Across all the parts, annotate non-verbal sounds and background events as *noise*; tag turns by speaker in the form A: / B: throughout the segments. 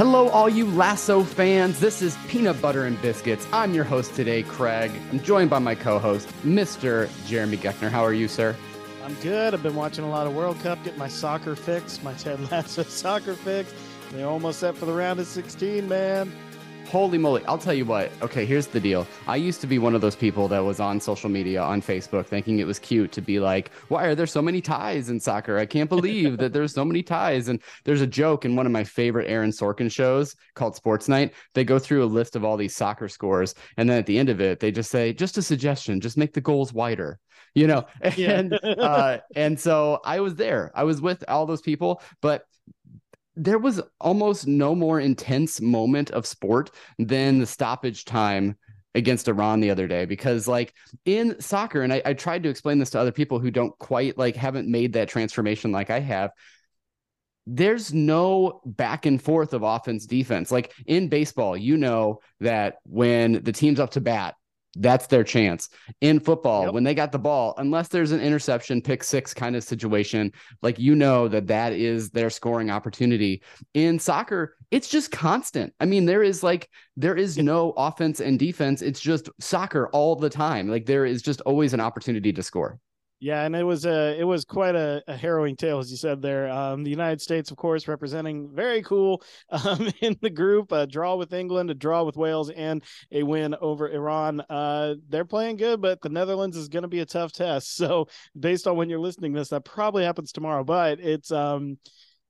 A: Hello, all you Lasso fans. This is Peanut Butter and Biscuits. I'm your host today, Craig. I'm joined by my co host, Mr. Jeremy Geckner. How are you, sir?
B: I'm good. I've been watching a lot of World Cup, getting my soccer fix, my Ted Lasso *laughs* soccer fix. They're almost set for the round of 16, man.
A: Holy moly. I'll tell you what. Okay, here's the deal. I used to be one of those people that was on social media on Facebook thinking it was cute to be like, why are there so many ties in soccer? I can't believe that there's so many ties. And there's a joke in one of my favorite Aaron Sorkin shows called Sports Night. They go through a list of all these soccer scores. And then at the end of it, they just say, just a suggestion, just make the goals wider you know
B: Yeah. *laughs*
A: and uh and so i was there i was with all those people but there was almost no more intense moment of sport than the stoppage time against Iran the other day because like in soccer and I, I tried to explain this to other people who don't quite like haven't made that transformation like I have there's no back and forth of offense defense. Like in baseball you know that when the team's up to bat that's their chance. In football
B: Yep.
A: when they got the ball unless there's an interception pick six kind of situation like you know that that is their scoring opportunity. In soccer it's just constant. I mean there is like there is no offense and defense. It's just soccer all the time. Like there is just always an opportunity to score
B: Yeah, and it was a it was quite a, a harrowing tale, as you said there. Um, the United States, of course, representing very cool *laughs* um, in the group. A draw with England, a draw with Wales, and a win over Iran. Uh, they're playing good, but the Netherlands is going to be a tough test. *laughs* So, based on when you're listening to this, that probably happens tomorrow. But it's um,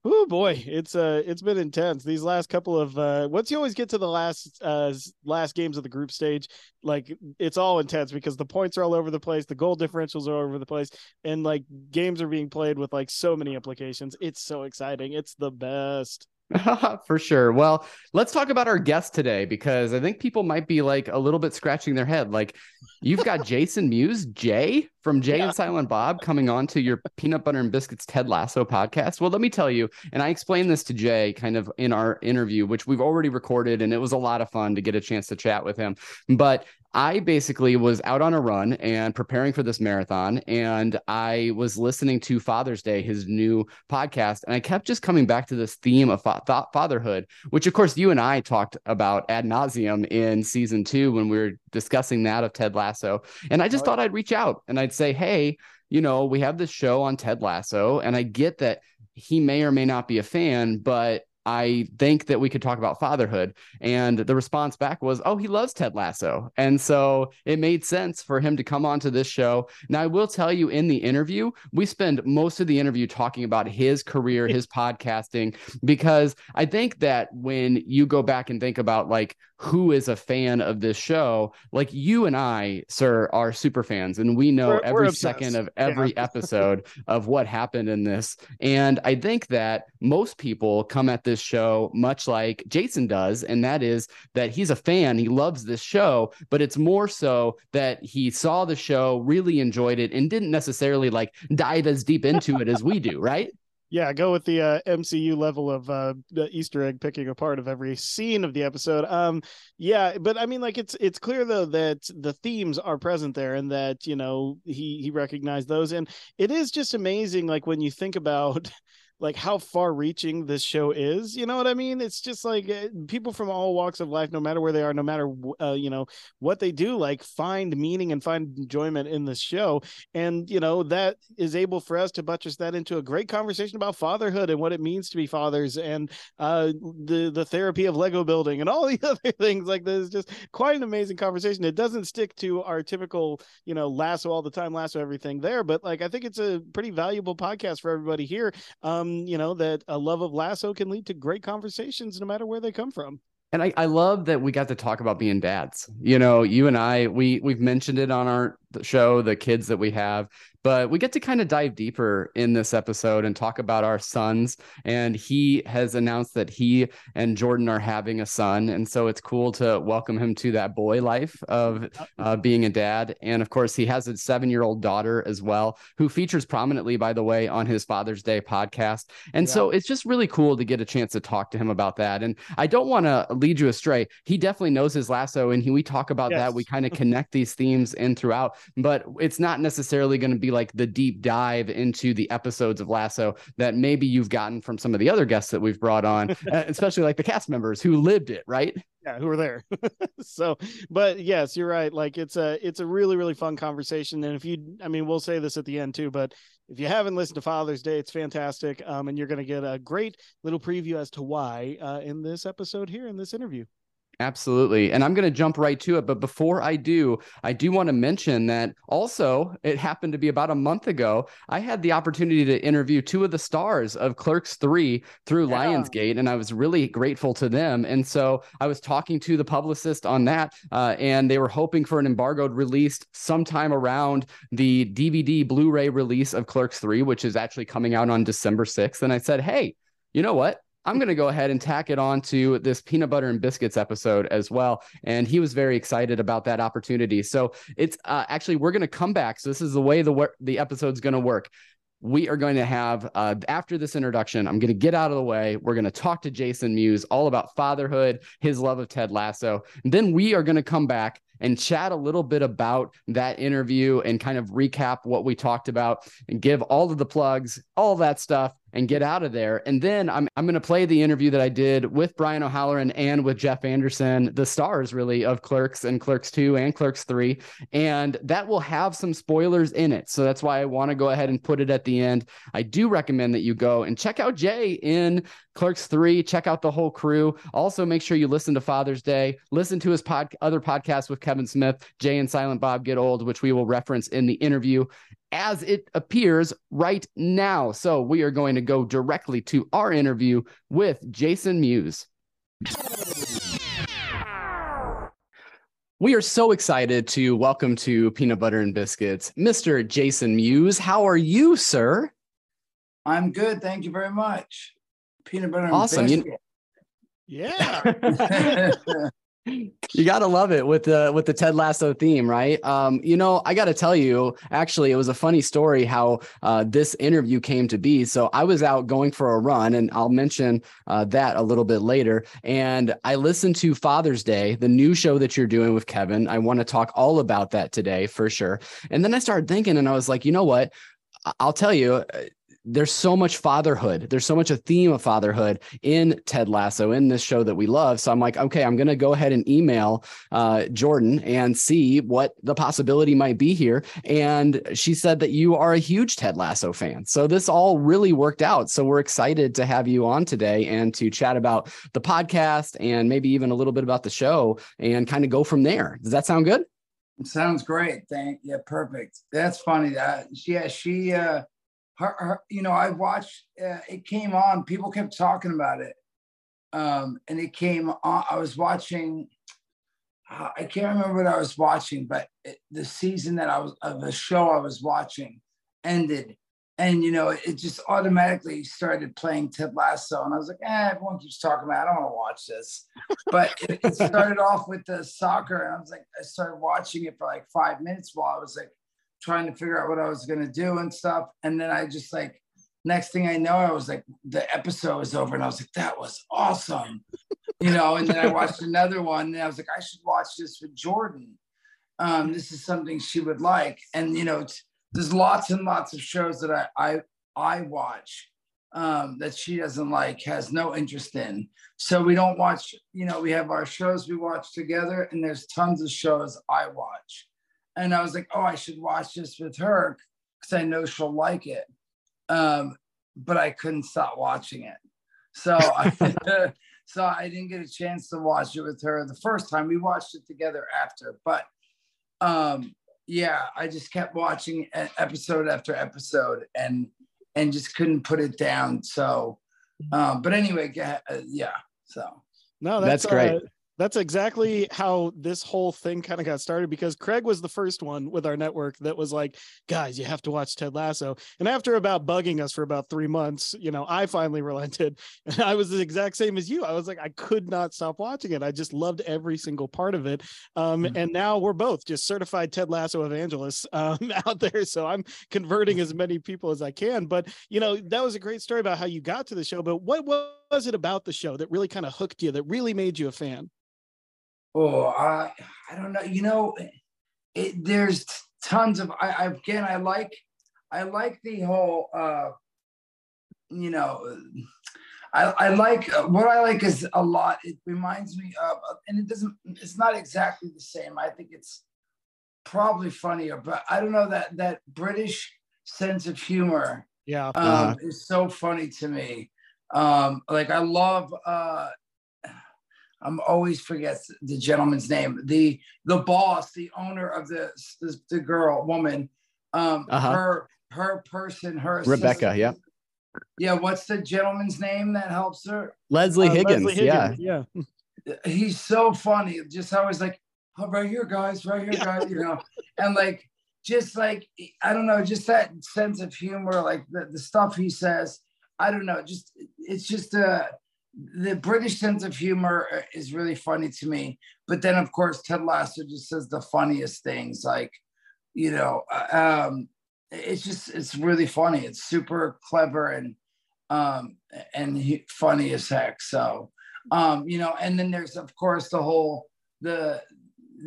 B: Oh boy, it's uh it's been intense. These last couple of uh once you always get to the last uh last games of the group stage, like it's all intense because the points are all over the place, the goal differentials are all over the place, and like games are being played with like so many implications. It's so exciting. It's the best. *laughs*
A: For sure. Well, let's talk about our guest today because I think people might be like a little bit scratching their head. Like, you've got *laughs* Jason Mewes, Jay from Jay
B: Yeah.
A: and Silent Bob, coming on to your *laughs* Peanut Butter and Biscuits Ted Lasso podcast. Well, let me tell you, and I explained this to Jay kind of in our interview, which we've already recorded, and it was a lot of fun to get a chance to chat with him. But I basically was out on a run and preparing for this marathon, and I was listening to Father's Day, his new podcast, and I kept just coming back to this theme of fa- fa- fatherhood, which of course you and I talked about ad nauseum in season two when we were discussing that of Ted Lasso. And I just
B: Oh,
A: thought I'd reach out and I'd say, hey, you know, we have this show on Ted Lasso, and I get that he may or may not be a fan, but I think that we could talk about fatherhood. And the response back was, oh, he loves Ted Lasso. And so it made sense for him to come onto this show. Now, I will tell you in the interview, we spend most of the interview talking about his career, his podcasting, because I think that when you go back and think about like who is a fan of this show, like you and I, sir, are super fans, and we know
B: We're- we're
A: every second of
B: Yeah.
A: every episode of what happened in this. And I think that most people come at this show much like Jason does, and that is that he's a fan, he loves this show, but it's more so that he saw the show, really enjoyed it, and didn't necessarily like dive as deep into it as we do, right?
B: Yeah, go with the uh, MCU level of uh, Easter egg picking apart of every scene of the episode. Um, yeah, but I mean, like it's it's clear though that the themes are present there, and that you know he he recognized those, and it is just amazing. Like when you think about like how far reaching this show is you know what i mean? It's just like uh, people from all walks of life no matter where they are no matter uh, you know what they do like find meaning and find enjoyment in this show. And you know that is able for us to buttress that into a great conversation about fatherhood and what it means to be fathers and uh the the therapy of lego building and all *laughs* the other things. Like this is just quite an amazing conversation. It doesn't stick to our typical you know lasso all the time lasso everything there but like i think it's a pretty valuable podcast for everybody here. Um um, you know, that a love of lasso can lead to great conversations no matter where they come from.
A: And I, I love that we got to talk about being dads. You know you and i we we've mentioned it on our show the kids that we have but we get to kind of dive deeper in this episode and talk about our sons. And he has announced that he and Jordan are having a son. And so it's cool to welcome him to that boy life of uh, being a dad. And of course, he has a seven year old daughter as well, who features prominently, by the way, on his Father's Day podcast. And yeah. so it's just really cool to get a chance to talk to him about that. And I don't want to lead you astray. He definitely knows his lasso, and he, we talk about yes. that. We kind of connect these themes in throughout, but it's not necessarily going to be like the deep dive into the episodes of Lasso that maybe you've gotten from some of the other guests that we've brought on, *laughs* especially like the cast members who lived it, right?
B: Yeah, who were there. *laughs* so, but yes, you're right. Like it's a it's a really really fun conversation, and if you, I mean, we'll say this at the end too, but if you haven't listened to Father's Day, it's fantastic, um, and you're going to get a great little preview as to why uh, in this episode here in this interview.
A: Absolutely. And I'm going to jump right to it. But before I do, I do want to mention that also it happened to be about a month ago. I had the opportunity to interview two of the stars of Clerks 3 through yeah. Lionsgate, and I was really grateful to them. And so I was talking to the publicist on that, uh, and they were hoping for an embargoed release sometime around the DVD Blu ray release of Clerks 3, which is actually coming out on December 6th. And I said, hey, you know what? I'm going to go ahead and tack it on to this peanut butter and biscuits episode as well. And he was very excited about that opportunity. So it's uh, actually, we're going to come back. So this is the way the, the episode's going to work. We are going to have, uh, after this introduction, I'm going to get out of the way. We're going to talk to Jason Mewes all about fatherhood, his love of Ted Lasso. And then we are going to come back and chat a little bit about that interview and kind of recap what we talked about and give all of the plugs, all that stuff and get out of there. And then I'm I'm going to play the interview that I did with Brian O'Halloran and with Jeff Anderson, the stars really of Clerks and Clerks 2 and Clerks 3, and that will have some spoilers in it. So that's why I want to go ahead and put it at the end. I do recommend that you go and check out Jay in Clerks 3, check out the whole crew. Also make sure you listen to Father's Day, listen to his pod other podcast with Kevin Smith, Jay and Silent Bob Get Old, which we will reference in the interview as it appears right now. So we are going to go directly to our interview with Jason Mewes. We are so excited to welcome to Peanut Butter and Biscuits, Mr. Jason Mewes. How are you, sir?
C: I'm good. Thank you very much. Peanut butter and
A: biscuits.
C: awesome.
A: You...
B: Yeah. *laughs* *laughs*
A: you gotta love it with the with the Ted Lasso theme, right? Um, you know, I gotta tell you, actually, it was a funny story how uh, this interview came to be. So I was out going for a run, and I'll mention uh, that a little bit later. And I listened to Father's Day, the new show that you're doing with Kevin. I want to talk all about that today for sure. And then I started thinking, and I was like, you know what? I'll tell you, there's so much fatherhood. There's so much a theme of fatherhood in Ted Lasso in this show that we love. So I'm like, okay, I'm to go ahead and email uh, Jordan and see what the possibility might be here. And she said that you are a huge Ted Lasso fan. So this all really worked out. So we're excited to have you on today and to chat about the podcast and maybe even a little bit about the show and kind of go from there. Does that sound good?
C: Sounds great. Thank yeah, perfect. That's funny. That yeah, she uh her, her you know, I watched uh, it came on. People kept talking about it, um, and it came on. I was watching. Uh, I can't remember what I was watching, but it, the season that I was of the show I was watching ended, and you know, it just automatically started playing Ted Lasso, and I was like, eh, everyone keeps talking about. It. I don't want to watch this, but it, it started off with the soccer, and I was like, I started watching it for like five minutes while I was like trying to figure out what I was gonna do and stuff. And then I just like next thing I know, I was like, the episode was over, and I was like, that was awesome, you know. And then I watched *laughs* another one, and I was like, I should watch this with Jordan. Um, this is something she would like, and you know, there's lots and lots of shows that I I I watch um, that she doesn't like, has no interest in. So we don't watch. You know, we have our shows we watch together, and there's tons of shows I watch. And I was like, oh, I should watch this with her because I know she'll like it. Um, but I couldn't stop watching it. So I, *laughs* *laughs* so I didn't get a chance to watch it with her the first time. We watched it together after. But um, yeah, I just kept watching episode after episode. And and just couldn't put it down. So, um, but anyway, uh, yeah. So
B: no,
A: that's, that's great.
B: Uh, that's exactly how this whole thing kind of got started because Craig was the first one with our network that was like, guys, you have to watch Ted Lasso. And after about bugging us for about three months, you know, I finally *laughs* relented. And I was the exact same as you. I was like, I could not stop watching it. I just loved every single part of it. Um, mm-hmm. And now we're both just certified Ted Lasso evangelists *laughs* um, out there. So I'm converting as many people as I can. But, you know, that was a great story about how you got to the show. But what was it about the show that really kind of hooked you, that really made you a fan?
C: Oh, I I don't know. You know, it, there's tons of. I, I again, I like I like the whole. uh You know, I I like uh, what I like is a lot. It reminds me of, and it doesn't. It's not exactly the same. I think it's probably funnier, but I don't know that that British sense of humor.
B: Yeah, um,
C: uh-huh. is so funny to me. Um, like I love uh I'm always forgets the gentleman's name. The the boss, the owner of the the, the girl woman, um, uh-huh. her her person, her
A: Rebecca. Yeah.
C: Yeah. What's the gentleman's name that helps her?
A: Leslie uh, Higgins. Leslie Higgins.
B: Yeah.
C: Yeah. *laughs* He's so funny. Just always like, oh, right here, guys, right here, guys. You know, *laughs* and like just like I don't know, just that sense of humor, like the, the stuff he says. I don't know, just it's just uh the British sense of humor uh, is really funny to me. But then, of course, Ted Lasso just says the funniest things. Like, you know, uh, um, it's just it's really funny. It's super clever and um, and he, funny as heck. So, um, you know, and then there's of course the whole the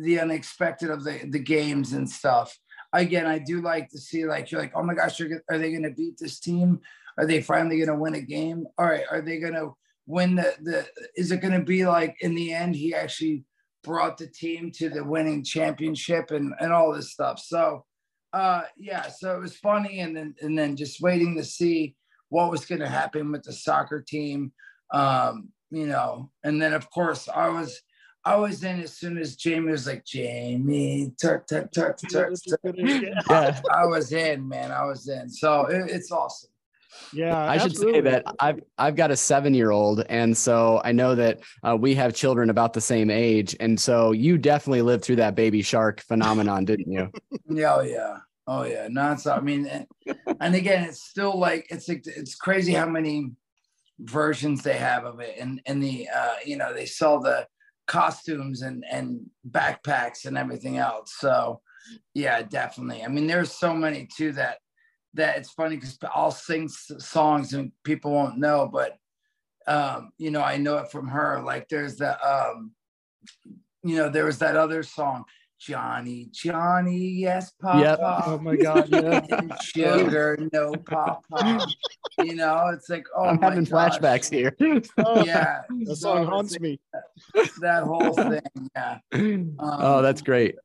C: the unexpected of the the games and stuff. Again, I do like to see like you're like, oh my gosh, are they going to beat this team? Are they finally going to win a game? All right, are they going to when the the is it going to be like in the end he actually brought the team to the winning championship and and all this stuff so uh yeah so it was funny and then and then just waiting to see what was going to happen with the soccer team um you know and then of course i was I was in as soon as Jamie was like, Jamie, turk, turk, turk, turk, turk. *laughs* Yeah. I was in, man. I was in. So it, it's awesome.
B: Yeah,
A: I should say that I've I've got a seven year old, and so I know that uh, we have children about the same age, and so you definitely lived through that baby shark phenomenon, didn't you?
C: Yeah, *laughs* oh yeah, oh yeah. Nonstop. I mean, and, and again, it's still like it's like it's crazy how many versions they have of it, and and the uh, you know they sell the costumes and and backpacks and everything else. So yeah, definitely. I mean, there's so many too that that it's funny because I'll sing songs and people won't know, but um, you know, I know it from her. Like there's the, um, you know, there was that other song, Johnny, Johnny, yes, Papa. Yep.
B: Oh my God, *laughs* yeah.
C: sugar, no Papa. you know, it's like, oh,
A: I'm having gosh. flashbacks here.
C: yeah, *laughs*
B: the song haunts me.
C: That, that whole thing, yeah.
A: Um, *laughs* oh, that's great.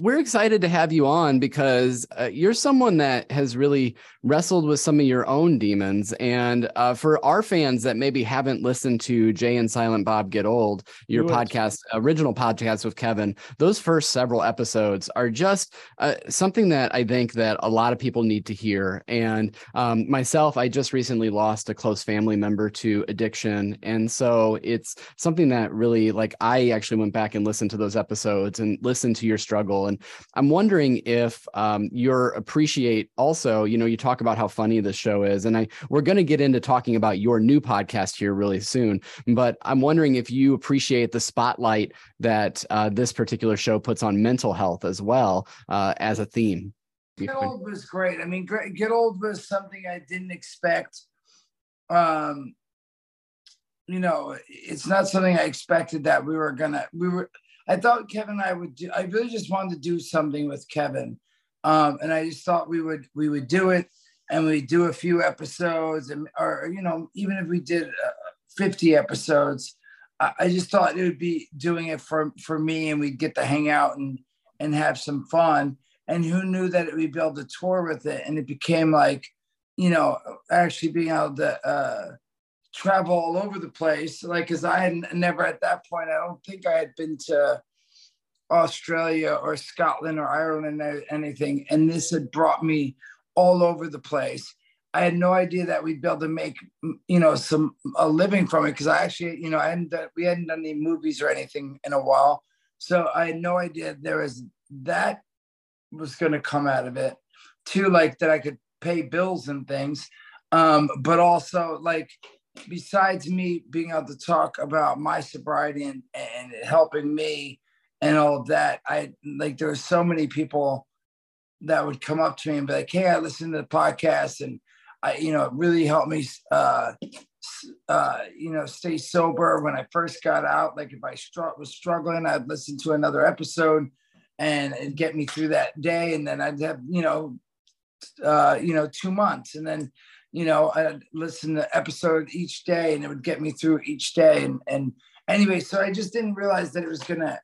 A: We're excited to have you on because uh, you're someone that has really wrestled with some of your own demons. And uh, for our fans that maybe haven't listened to Jay and Silent Bob Get Old, your podcast, original podcast with Kevin, those first several episodes are just uh, something that I think that a lot of people need to hear. And um, myself, I just recently lost a close family member to addiction. And so it's something that really, like, I actually went back and listened to those episodes and listened to your struggle and I'm wondering if um, you appreciate also, you know, you talk about how funny this show is, and I we're going to get into talking about your new podcast here really soon. But I'm wondering if you appreciate the spotlight that uh, this particular show puts on mental health as well uh, as a theme.
C: Get old was great. I mean, get old was something I didn't expect. Um, you know, it's not something I expected that we were gonna. We were I thought Kevin and I would do. I really just wanted to do something with Kevin, um, and I just thought we would we would do it, and we do a few episodes, and or you know even if we did uh, fifty episodes, I, I just thought it would be doing it for for me, and we'd get to hang out and and have some fun. And who knew that we'd be able to tour with it, and it became like, you know, actually being able to. Uh, travel all over the place. Like, cause I had never at that point, I don't think I had been to Australia or Scotland or Ireland or anything. And this had brought me all over the place. I had no idea that we'd be able to make, you know, some a living from it because I actually, you know, I hadn't done, we hadn't done any movies or anything in a while, so I had no idea there was that was going to come out of it. Too, like that I could pay bills and things, um, but also like besides me being able to talk about my sobriety and and helping me and all of that, I like there were so many people that would come up to me and be like, "Hey, I listened to the podcast and." I, you know, it really helped me, uh, uh, you know, stay sober when I first got out. Like if I str- was struggling, I'd listen to another episode and it'd get me through that day. And then I'd have, you know, uh, you know, two months. And then, you know, I'd listen to episode each day and it would get me through each day. And, and anyway, so I just didn't realize that it was going to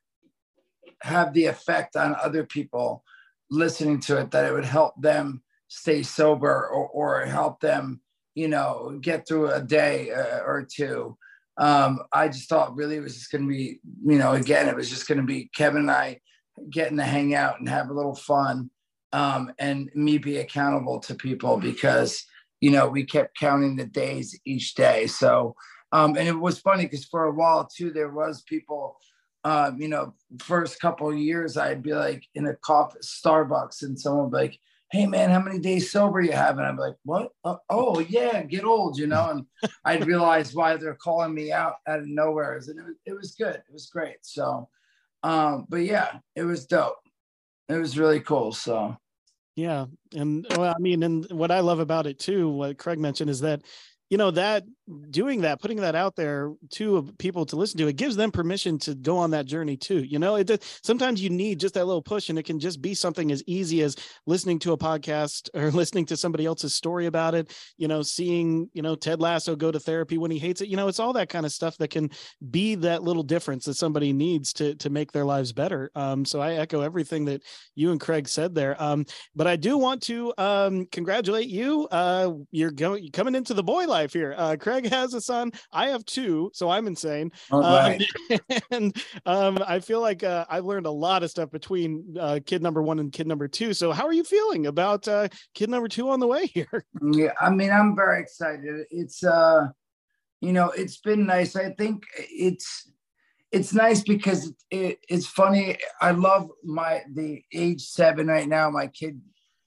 C: have the effect on other people listening to it, that it would help them stay sober or, or help them, you know, get through a day uh, or two. Um, I just thought really it was just going to be, you know, again, it was just going to be Kevin and I getting to hang out and have a little fun um, and me be accountable to people because, you know, we kept counting the days each day. So, um, and it was funny because for a while too, there was people, um, you know, first couple years, I'd be like in a coffee Starbucks and someone would be like, hey man, how many days sober you have? And I'm like, what? Uh, oh yeah, get old, you know. And I'd realize why they're calling me out out of nowhere. And it was, it was good. It was great. So, um, but yeah, it was dope. It was really cool. So.
B: Yeah, and well, I mean, and what I love about it too, what Craig mentioned is that you know that doing that putting that out there to people to listen to it gives them permission to go on that journey too you know? It sometimes you need just that little push and it can just be something as easy as listening to a podcast or *laughs* listening to somebody else's story about it you know seeing you know ted lasso go to therapy when he hates it you know it's all that kind of stuff that can be that little difference that somebody needs to to make their lives better um so i echo everything that you and craig said there um but i do want to um congratulate you uh you're going coming into the boy life here uh craig Craig has a son. I have two, so I'm insane.
C: Um, *laughs*
B: and um, I feel like uh, I've learned a lot of stuff between uh, kid number one and kid number two. So, how are you feeling about uh, kid number two on the way *laughs* here?
C: Yeah, I mean, I'm very excited. It's, uh, you know, it's been nice. I think it's it's nice because it, it's funny. I love my the age seven right now. My kid,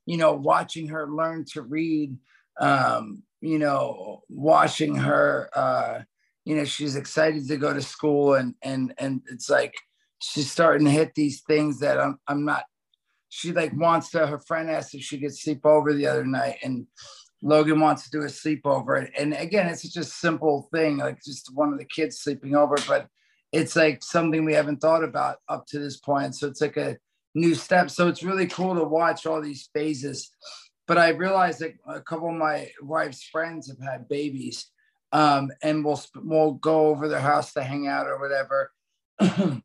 C: you know, watching her learn to read. Um, you know, watching her, uh, you know, she's excited to go to school and, and, and it's like, she's starting to hit these things that I'm, I'm not, she like wants to, her friend asked if she could sleep over the other night and Logan wants to do a sleepover. And again, it's just a simple thing, like just one of the kids sleeping over, but it's like something we haven't thought about up to this point. So it's like a new step. So it's really cool to watch all these phases but I realized that a couple of my wife's friends have had babies, um, and we'll we'll go over their house to hang out or whatever. *clears throat*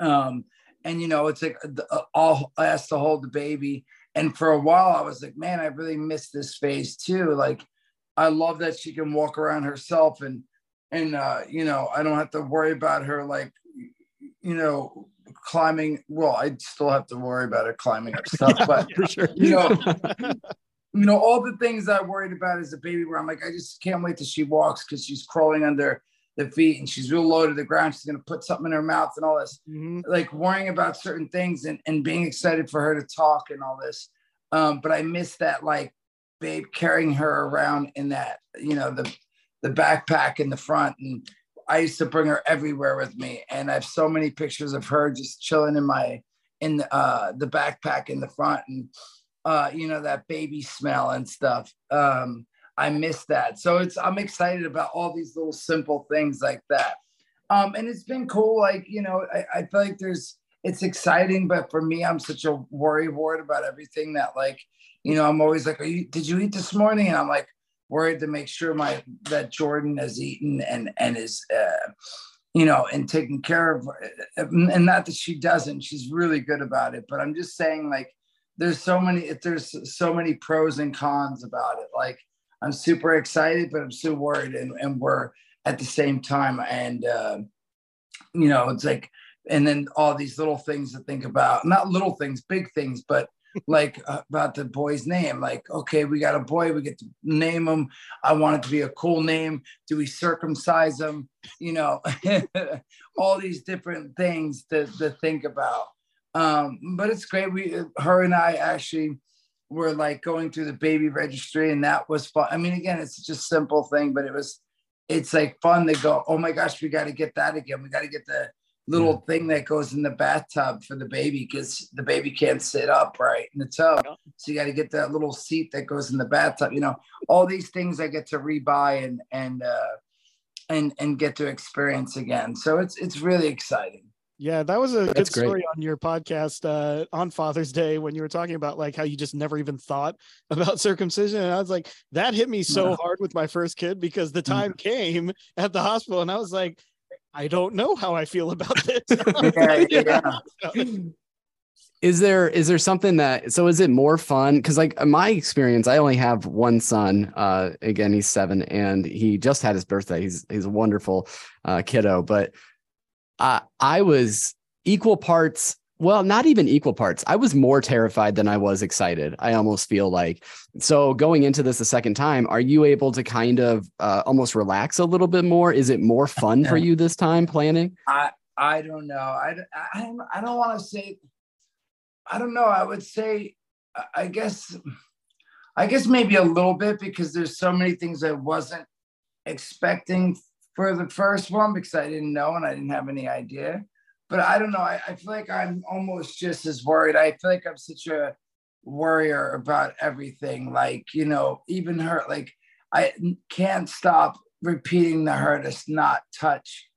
C: um, and you know, it's like uh, all asked to hold the baby. And for a while, I was like, man, I really miss this phase too. Like, I love that she can walk around herself and and uh, you know, I don't have to worry about her like, you know, climbing. Well, I still have to worry about her climbing up stuff, *laughs* but
B: for sure,
C: you know, *laughs* you know, all the things I worried about as a baby, where I'm like, I just can't wait till she walks because she's crawling under the feet and she's real low to the ground. She's gonna put something in her mouth and all this, mm-hmm. like worrying about certain things and, and being excited for her to talk and all this. Um, but I miss that like babe carrying her around in that, you know, the the backpack in the front and I used to bring her everywhere with me, and I have so many pictures of her just chilling in my in the, uh, the backpack in the front, and uh, you know that baby smell and stuff. Um, I miss that, so it's I'm excited about all these little simple things like that. Um, and it's been cool. Like you know, I, I feel like there's it's exciting, but for me, I'm such a worry wart about everything that like you know I'm always like, Are you, did you eat this morning? And I'm like, worried to make sure my that Jordan has eaten and and is uh, you know and taken care of and not that she doesn't she's really good about it but I'm just saying like there's so many there's so many pros and cons about it. Like I'm super excited but I'm still worried and, and we're at the same time and uh, you know it's like and then all these little things to think about not little things big things but like uh, about the boy's name. Like, okay, we got a boy, we get to name him. I want it to be a cool name. Do we circumcise him? You know, *laughs* all these different things to, to think about. Um, but it's great. We, her and I actually were like going through the baby registry, and that was fun. I mean, again, it's just simple thing, but it was, it's like fun to go, oh my gosh, we got to get that again. We got to get the little yeah. thing that goes in the bathtub for the baby because the baby can't sit up right in the tub. So you got to get that little seat that goes in the bathtub. You know, all these things I get to rebuy and and uh, and and get to experience again. So it's it's really exciting.
B: Yeah, that was a That's good story great. on your podcast uh, on Father's Day when you were talking about like how you just never even thought *laughs* about circumcision. And I was like, that hit me so hard with my first kid because the mm. time came at the hospital and I was like, I don't know how I feel about *laughs* this. yeah, *laughs*
A: yeah. is there is there something that so is it more fun because like my experience i only have one son uh again he's seven and he just had his birthday he's he's a wonderful uh kiddo but uh, i was equal parts well, not even equal parts. I was more terrified than I was excited. I almost feel like. So going into this a second time, are you able to kind of uh, almost relax a little bit more? Is it more fun for you this time planning?
C: I I don't know. I I, I don't want to say. I don't know. I would say, I guess, I guess maybe a little bit because there's so many things I wasn't expecting for the first one because I didn't know and I didn't have any idea but I don't know. I, I feel like I'm almost just as worried. I feel like I'm such a worrier about everything. Like, you know, even her, like, I can't stop repeating to her to not touch,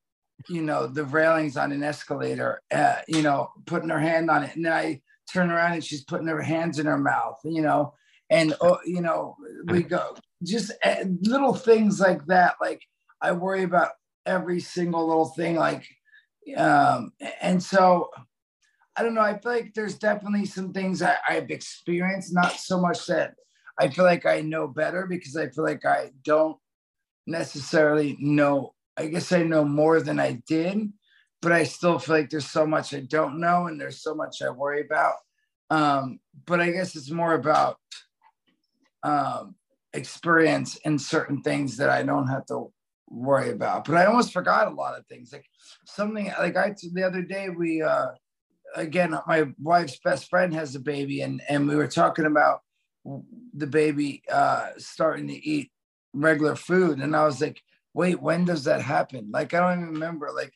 C: you know, the railings on an escalator, uh, you know, putting her hand on it. And then I turn around and she's putting her hands in her mouth, you know, and, oh, you know, we go just uh, little things like that. Like, I worry about every single little thing. Like, um, and so I don't know. I feel like there's definitely some things I, I've experienced, not so much that I feel like I know better because I feel like I don't necessarily know. I guess I know more than I did, but I still feel like there's so much I don't know and there's so much I worry about. Um, but I guess it's more about um, experience in certain things that I don't have to worry about. But I almost forgot a lot of things. Like something like I the other day we uh again my wife's best friend has a baby and and we were talking about the baby uh starting to eat regular food and I was like, wait, when does that happen? Like I don't even remember. Like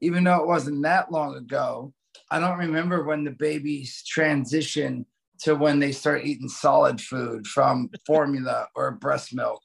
C: even though it wasn't that long ago, I don't remember when the babies transition to when they start eating solid food from *laughs* formula or breast milk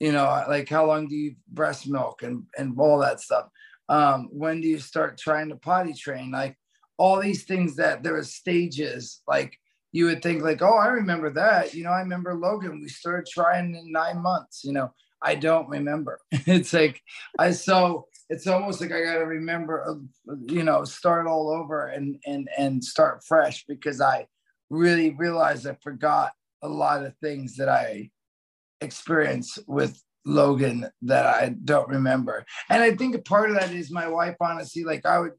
C: you know like how long do you breast milk and and all that stuff? Um when do you start trying to potty train? Like all these things that there are stages like you would think like oh i remember that. You know i remember logan. We started trying in nine months. You know i don't remember. *laughs* It's like i so it's almost like i gotta remember uh, you know start all over and and and start fresh because i really realized i forgot a lot of things that i experience with Logan that I don't remember. And I think a part of that is my wife, honestly, like I would,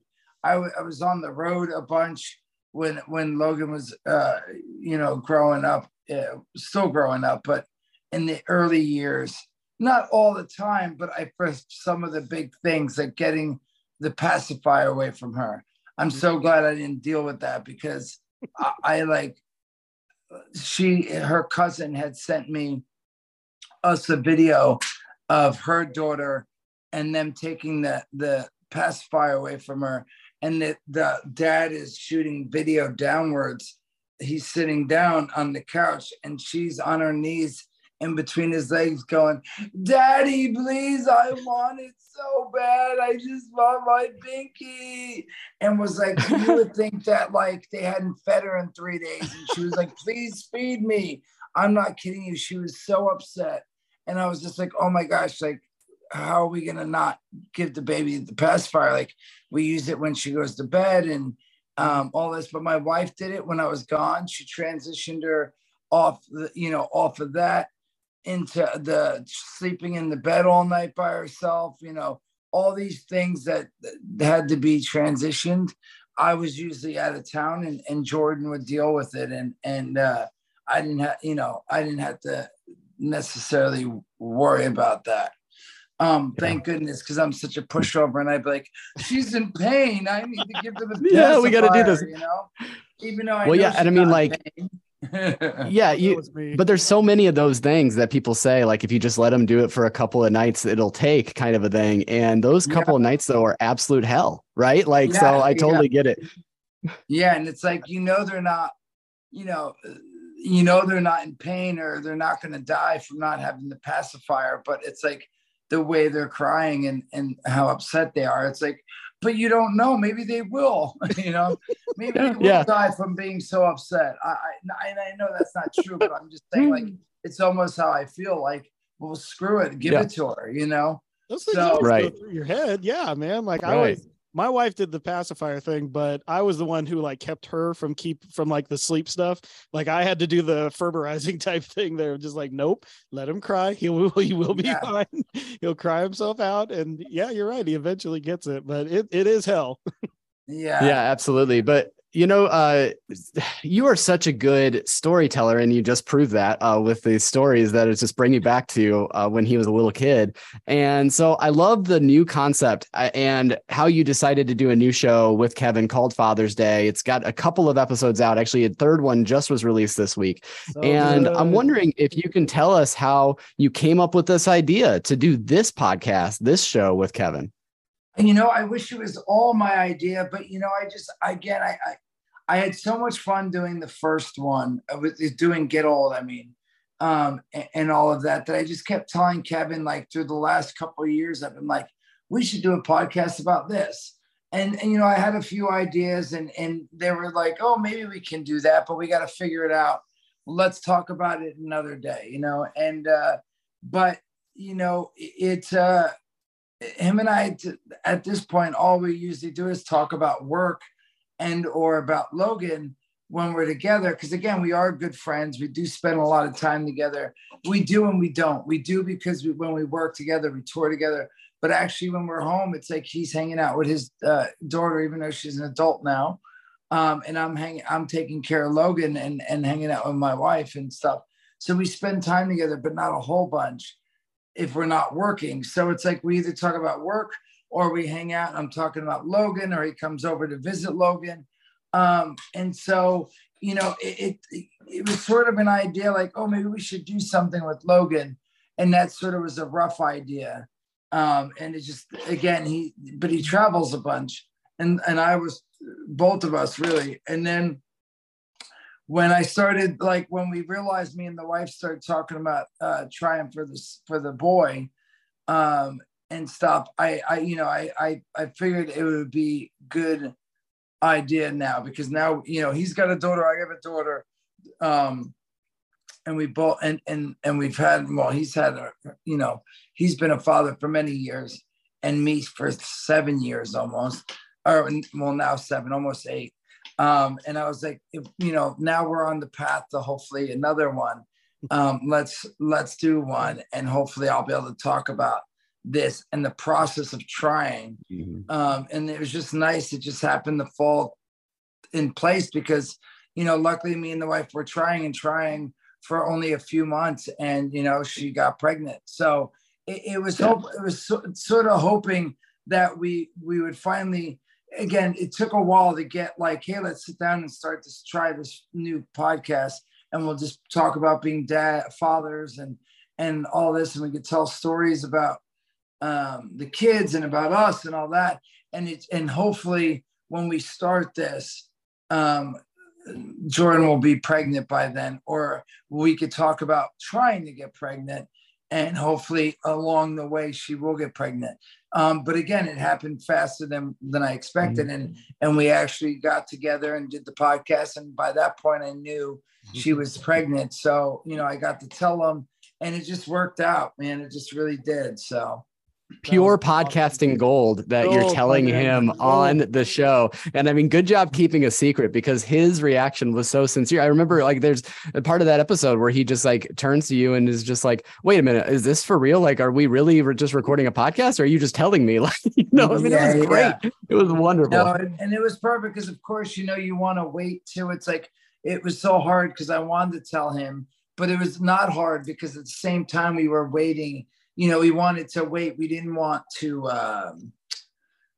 C: I, w- I was on the road a bunch when, when Logan was, uh, you know, growing up, uh, still growing up, but in the early years, not all the time, but I first some of the big things like getting the pacifier away from her. I'm so glad I didn't deal with that because I, I like she her cousin had sent me us a video of her daughter and them taking the the pacifier away from her. And the, the dad is shooting video downwards. He's sitting down on the couch and she's on her knees in between his legs going daddy please i want it so bad. I just want my binky and was like you would *laughs* think that like they hadn't fed her in three days. And she was like please feed me. I'm not kidding you. She was so upset. And I was just like, oh my gosh, like, how are we gonna not give the baby the pacifier? Like, we use it when she goes to bed and um, all this. But my wife did it when I was gone. She transitioned her off, the, you know, off of that into the sleeping in the bed all night by herself. You know, all these things that, that had to be transitioned. I was usually out of town and, and Jordan would deal with it. And, and, uh, I didn't have, you know, I didn't have to necessarily worry about that. Um, yeah. thank goodness, because I'm such a pushover, and I'd be like, "She's in pain. I need to give them a *laughs*
A: yeah, we got to do this."
C: You know, even though I
A: well, yeah, and I mean, like, *laughs* yeah, you. But there's so many of those things that people say, like, if you just let them do it for a couple of nights, it'll take kind of a thing. And those couple yeah. of nights though are absolute hell, right? Like, yeah, so I totally yeah. get it.
C: Yeah, and it's like you know they're not, you know, you know they're not in pain or they're not going to die from not having the pacifier, but it's like the way they're crying and and how upset they are. It's like, but you don't know. Maybe they will. *laughs* you know, maybe they will yeah. die from being so upset. I, I I know that's not true, but I'm just *laughs* saying like hmm. it's almost how I feel. Like, well, screw it, give yeah. it to her. You know.
B: Those things so, right. go through your head. Yeah, man. Like right. I always my wife did the pacifier thing, but I was the one who like kept her from keep from like the sleep stuff. Like I had to do the ferberizing *laughs* type thing. They're just like, nope, let him cry. He will he will be yeah. fine. *laughs* He'll cry himself out. And yeah, you're right. He eventually gets it, but it, it is hell. *laughs*
C: yeah.
A: Yeah, absolutely. But you know, uh, you are such a good storyteller, and you just proved that uh, with the stories that it's just bringing you back to uh, when he was a little kid. And so I love the new concept uh, and how you decided to do a new show with Kevin called Father's Day. It's got a couple of episodes out. Actually, a third one just was released this week. So and good. I'm wondering if you can tell us how you came up with this idea to do this podcast, this show with Kevin.
C: And you know, I wish it was all my idea, but you know, I just again, I I, I had so much fun doing the first one with doing Get Old. I mean, um, and, and, all of that. That I just kept telling Kevin like through the last couple of years, I've been like, we should do a podcast about this. And, and you know, I had a few ideas, and and they were like, oh, maybe we can do that, but we got to figure it out. Let's talk about it another day, you know. And uh, but you know, it's uh him and I at this point, all we usually do is talk about work and or about Logan when we're together. Because again, we are good friends. We do spend a lot of time together. We do and we don't. We do because we, when we work together, we tour together. But actually, when we're home, it's like he's hanging out with his uh, daughter, even though she's an adult now. Um, and I'm hanging, I'm taking care of Logan and, and hanging out with my wife and stuff. So we spend time together, but not a whole bunch if we're not working. So it's like we either talk about work or we hang out I'm talking about Logan or he comes over to visit Logan. Um, and so, you know, it, it, it was sort of an idea like, oh, maybe we should do something with Logan. And that sort of was a rough idea. Um, and it just, again, he, but he travels a bunch and, and I was both of us really. And then when I started, like when we realized me and the wife started talking about uh, trying for this for the boy um, and stuff, I, I, you know, I, I, I figured it would be good idea now because now you know he's got a daughter, I have a daughter, um, and we both and and and we've had well, he's had a, you know, he's been a father for many years, and me for seven years almost, or well now seven, almost eight um, and I was like, if, you know, now we're on the path to hopefully another one. Um, let's let's do one, and hopefully I'll be able to talk about this and the process of trying. Mm-hmm. Um, and it was just nice. It just happened to fall in place because, you know, luckily me and the wife were trying and trying for only a few months, and you know, she got pregnant. So it, it was hope. It was so, sort of hoping that we we would finally again, it took a while to get like, hey, let's sit down and start to try this new podcast, and we'll just talk about being dad, fathers, and and all this, and we could tell stories about um, the kids and about us and all that, and it's and hopefully when we start this, um, Jordan will be pregnant by then, or we could talk about trying to get pregnant and hopefully along the way she will get pregnant. Um, but again, it happened faster than than I expected, and mm-hmm. and we actually got together and did the podcast. And by that point, I knew she was pregnant. So you know, I got to tell them, and it just worked out, man. It just really did. So
A: pure podcasting gold that you're
B: oh,
A: telling
B: man.
A: him
B: oh.
A: on the show. And I mean, good job keeping a secret because his reaction was so sincere. I remember like there's a part of that episode where he just like turns to you and is just like, wait a minute, is this for real? Like, are we really re- just recording a podcast or are you just telling me? *laughs* Like, you know, I mean,
C: Yeah,
A: it was great.
C: yeah.
A: It was wonderful.
C: No, and, and it was perfect because, of course, you know, you want to wait too. It's like it was so hard because I wanted to tell him, but it was not hard because at the same time we were waiting. You know, we wanted to wait. We didn't want to. Um,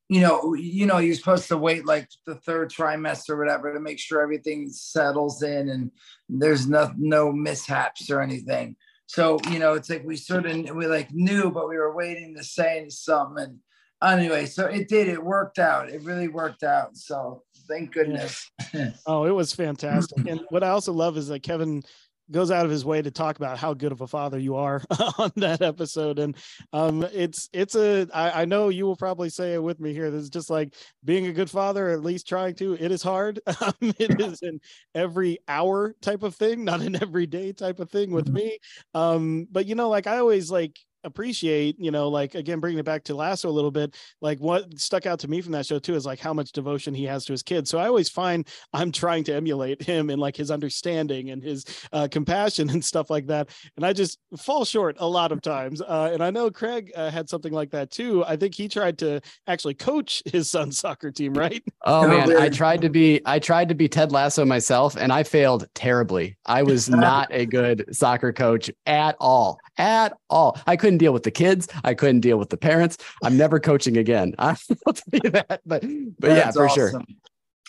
C: you know, you know, you're supposed to wait like the third trimester or whatever to make sure everything settles in and there's no no mishaps or anything. So you know, it's like we sort of we like knew, but we were waiting to say something. And anyway, so it did. It worked out. It really worked out. So thank goodness. *laughs*
B: Oh, it was fantastic. And what I also love is that Kevin goes out of his way to talk about how good of a father you are *laughs* on that episode. And um it's it's a I, I know you will probably say it with me here. This is just like being a good father, at least trying to. It is hard. *laughs* Um, it is an every hour type of thing, not an everyday type of thing with me. Um, but you know, like I always like appreciate you know like again bringing it back to lasso a little bit like what stuck out to me from that show too is like how much devotion he has to his kids so i always find i'm trying to emulate him in like his understanding and his uh, compassion and stuff like that and i just fall short a lot of times uh, and i know craig uh, had something like that too i think he tried to actually coach his son's *laughs* soccer team right
A: Oh
C: No,
A: man, I tried to be I tried to be Ted Lasso myself and I failed terribly. I was *laughs* not a good soccer coach at all. At all. I couldn't deal with the kids. I couldn't deal with the parents. I'm never coaching again. I'll tell you that. But but yeah,
C: That's
A: for sure.
C: awesome.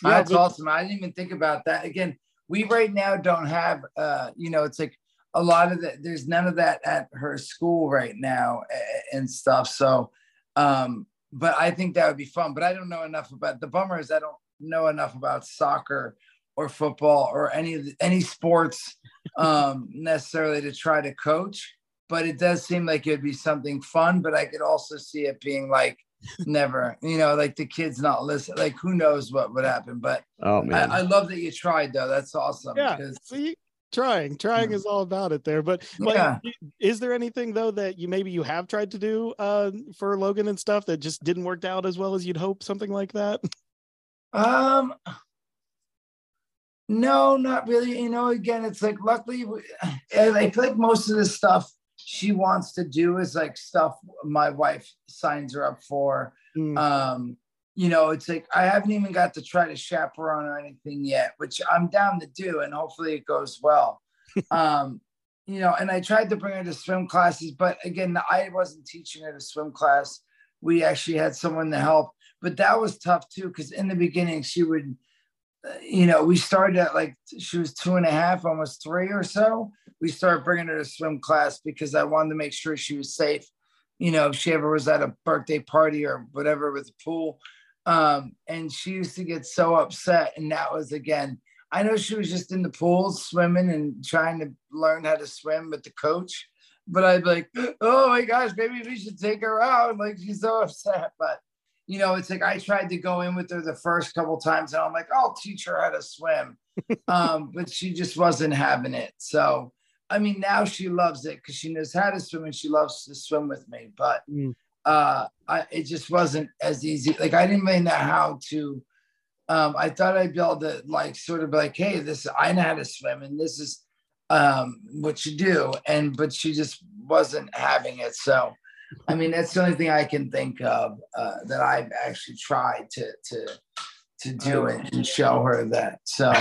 B: Yeah,
C: That's
B: but-
C: awesome. I didn't even think about that. Again, we right now don't have uh, you know, it's like a lot of that, there's none of that at her school right now and stuff. So um, but I think that would be fun. But I don't know enough about the bummer is I don't know enough about soccer or football or any of the, any sports um necessarily to try to coach. But it does seem like it'd be something fun, but I could also see it being like *laughs* never, you know, like the kids not listen. Like who knows what would happen. But
A: Oh man.
C: I love that you tried though. That's awesome.
B: Yeah. see trying trying is all about it there but like
C: Yeah.
B: is there anything though that you maybe you have tried to do uh for logan and stuff that just didn't work out as well as you'd hope something like that
C: Um, no, not really. You know, again, it's like luckily, I feel like most of this stuff she wants to do is like stuff my wife signs her up for.
B: Mm,
C: Um, you know, it's like I haven't even got to try to chaperone or anything yet, which I'm down to do, and hopefully it goes well. *laughs* um, you know, and I tried to bring her to swim classes, but again, I wasn't teaching her to swim class. We actually had someone to help, but that was tough too, because in the beginning she would, uh, you know, we started at like she was two and a half, almost three or so. We started bringing her to swim class because I wanted to make sure she was safe. You know, if she ever was at a birthday party or whatever with the pool, um, and she used to get so upset. And that was again, I know she was just in the pool swimming and trying to learn how to swim with the coach. But I'd be like, oh my gosh, maybe we should take her out. Like she's so *laughs* upset. But you know, it's like I tried to go in with her the first couple times and I'm like, I'll teach her how to swim. *laughs* um, but she just wasn't having it. So I mean, now she loves it because she knows how to swim and she loves to swim with me. But
B: Mm.
C: uh, I, it just wasn't as easy. Like I didn't really know how to. Um, I thought I'd be able to like sort of be like, hey, this I know how to swim, and this is um, what you do. And but she just wasn't having it. So, I mean, that's the only thing I can think of uh, that I've actually tried to to to do it and show her that. So.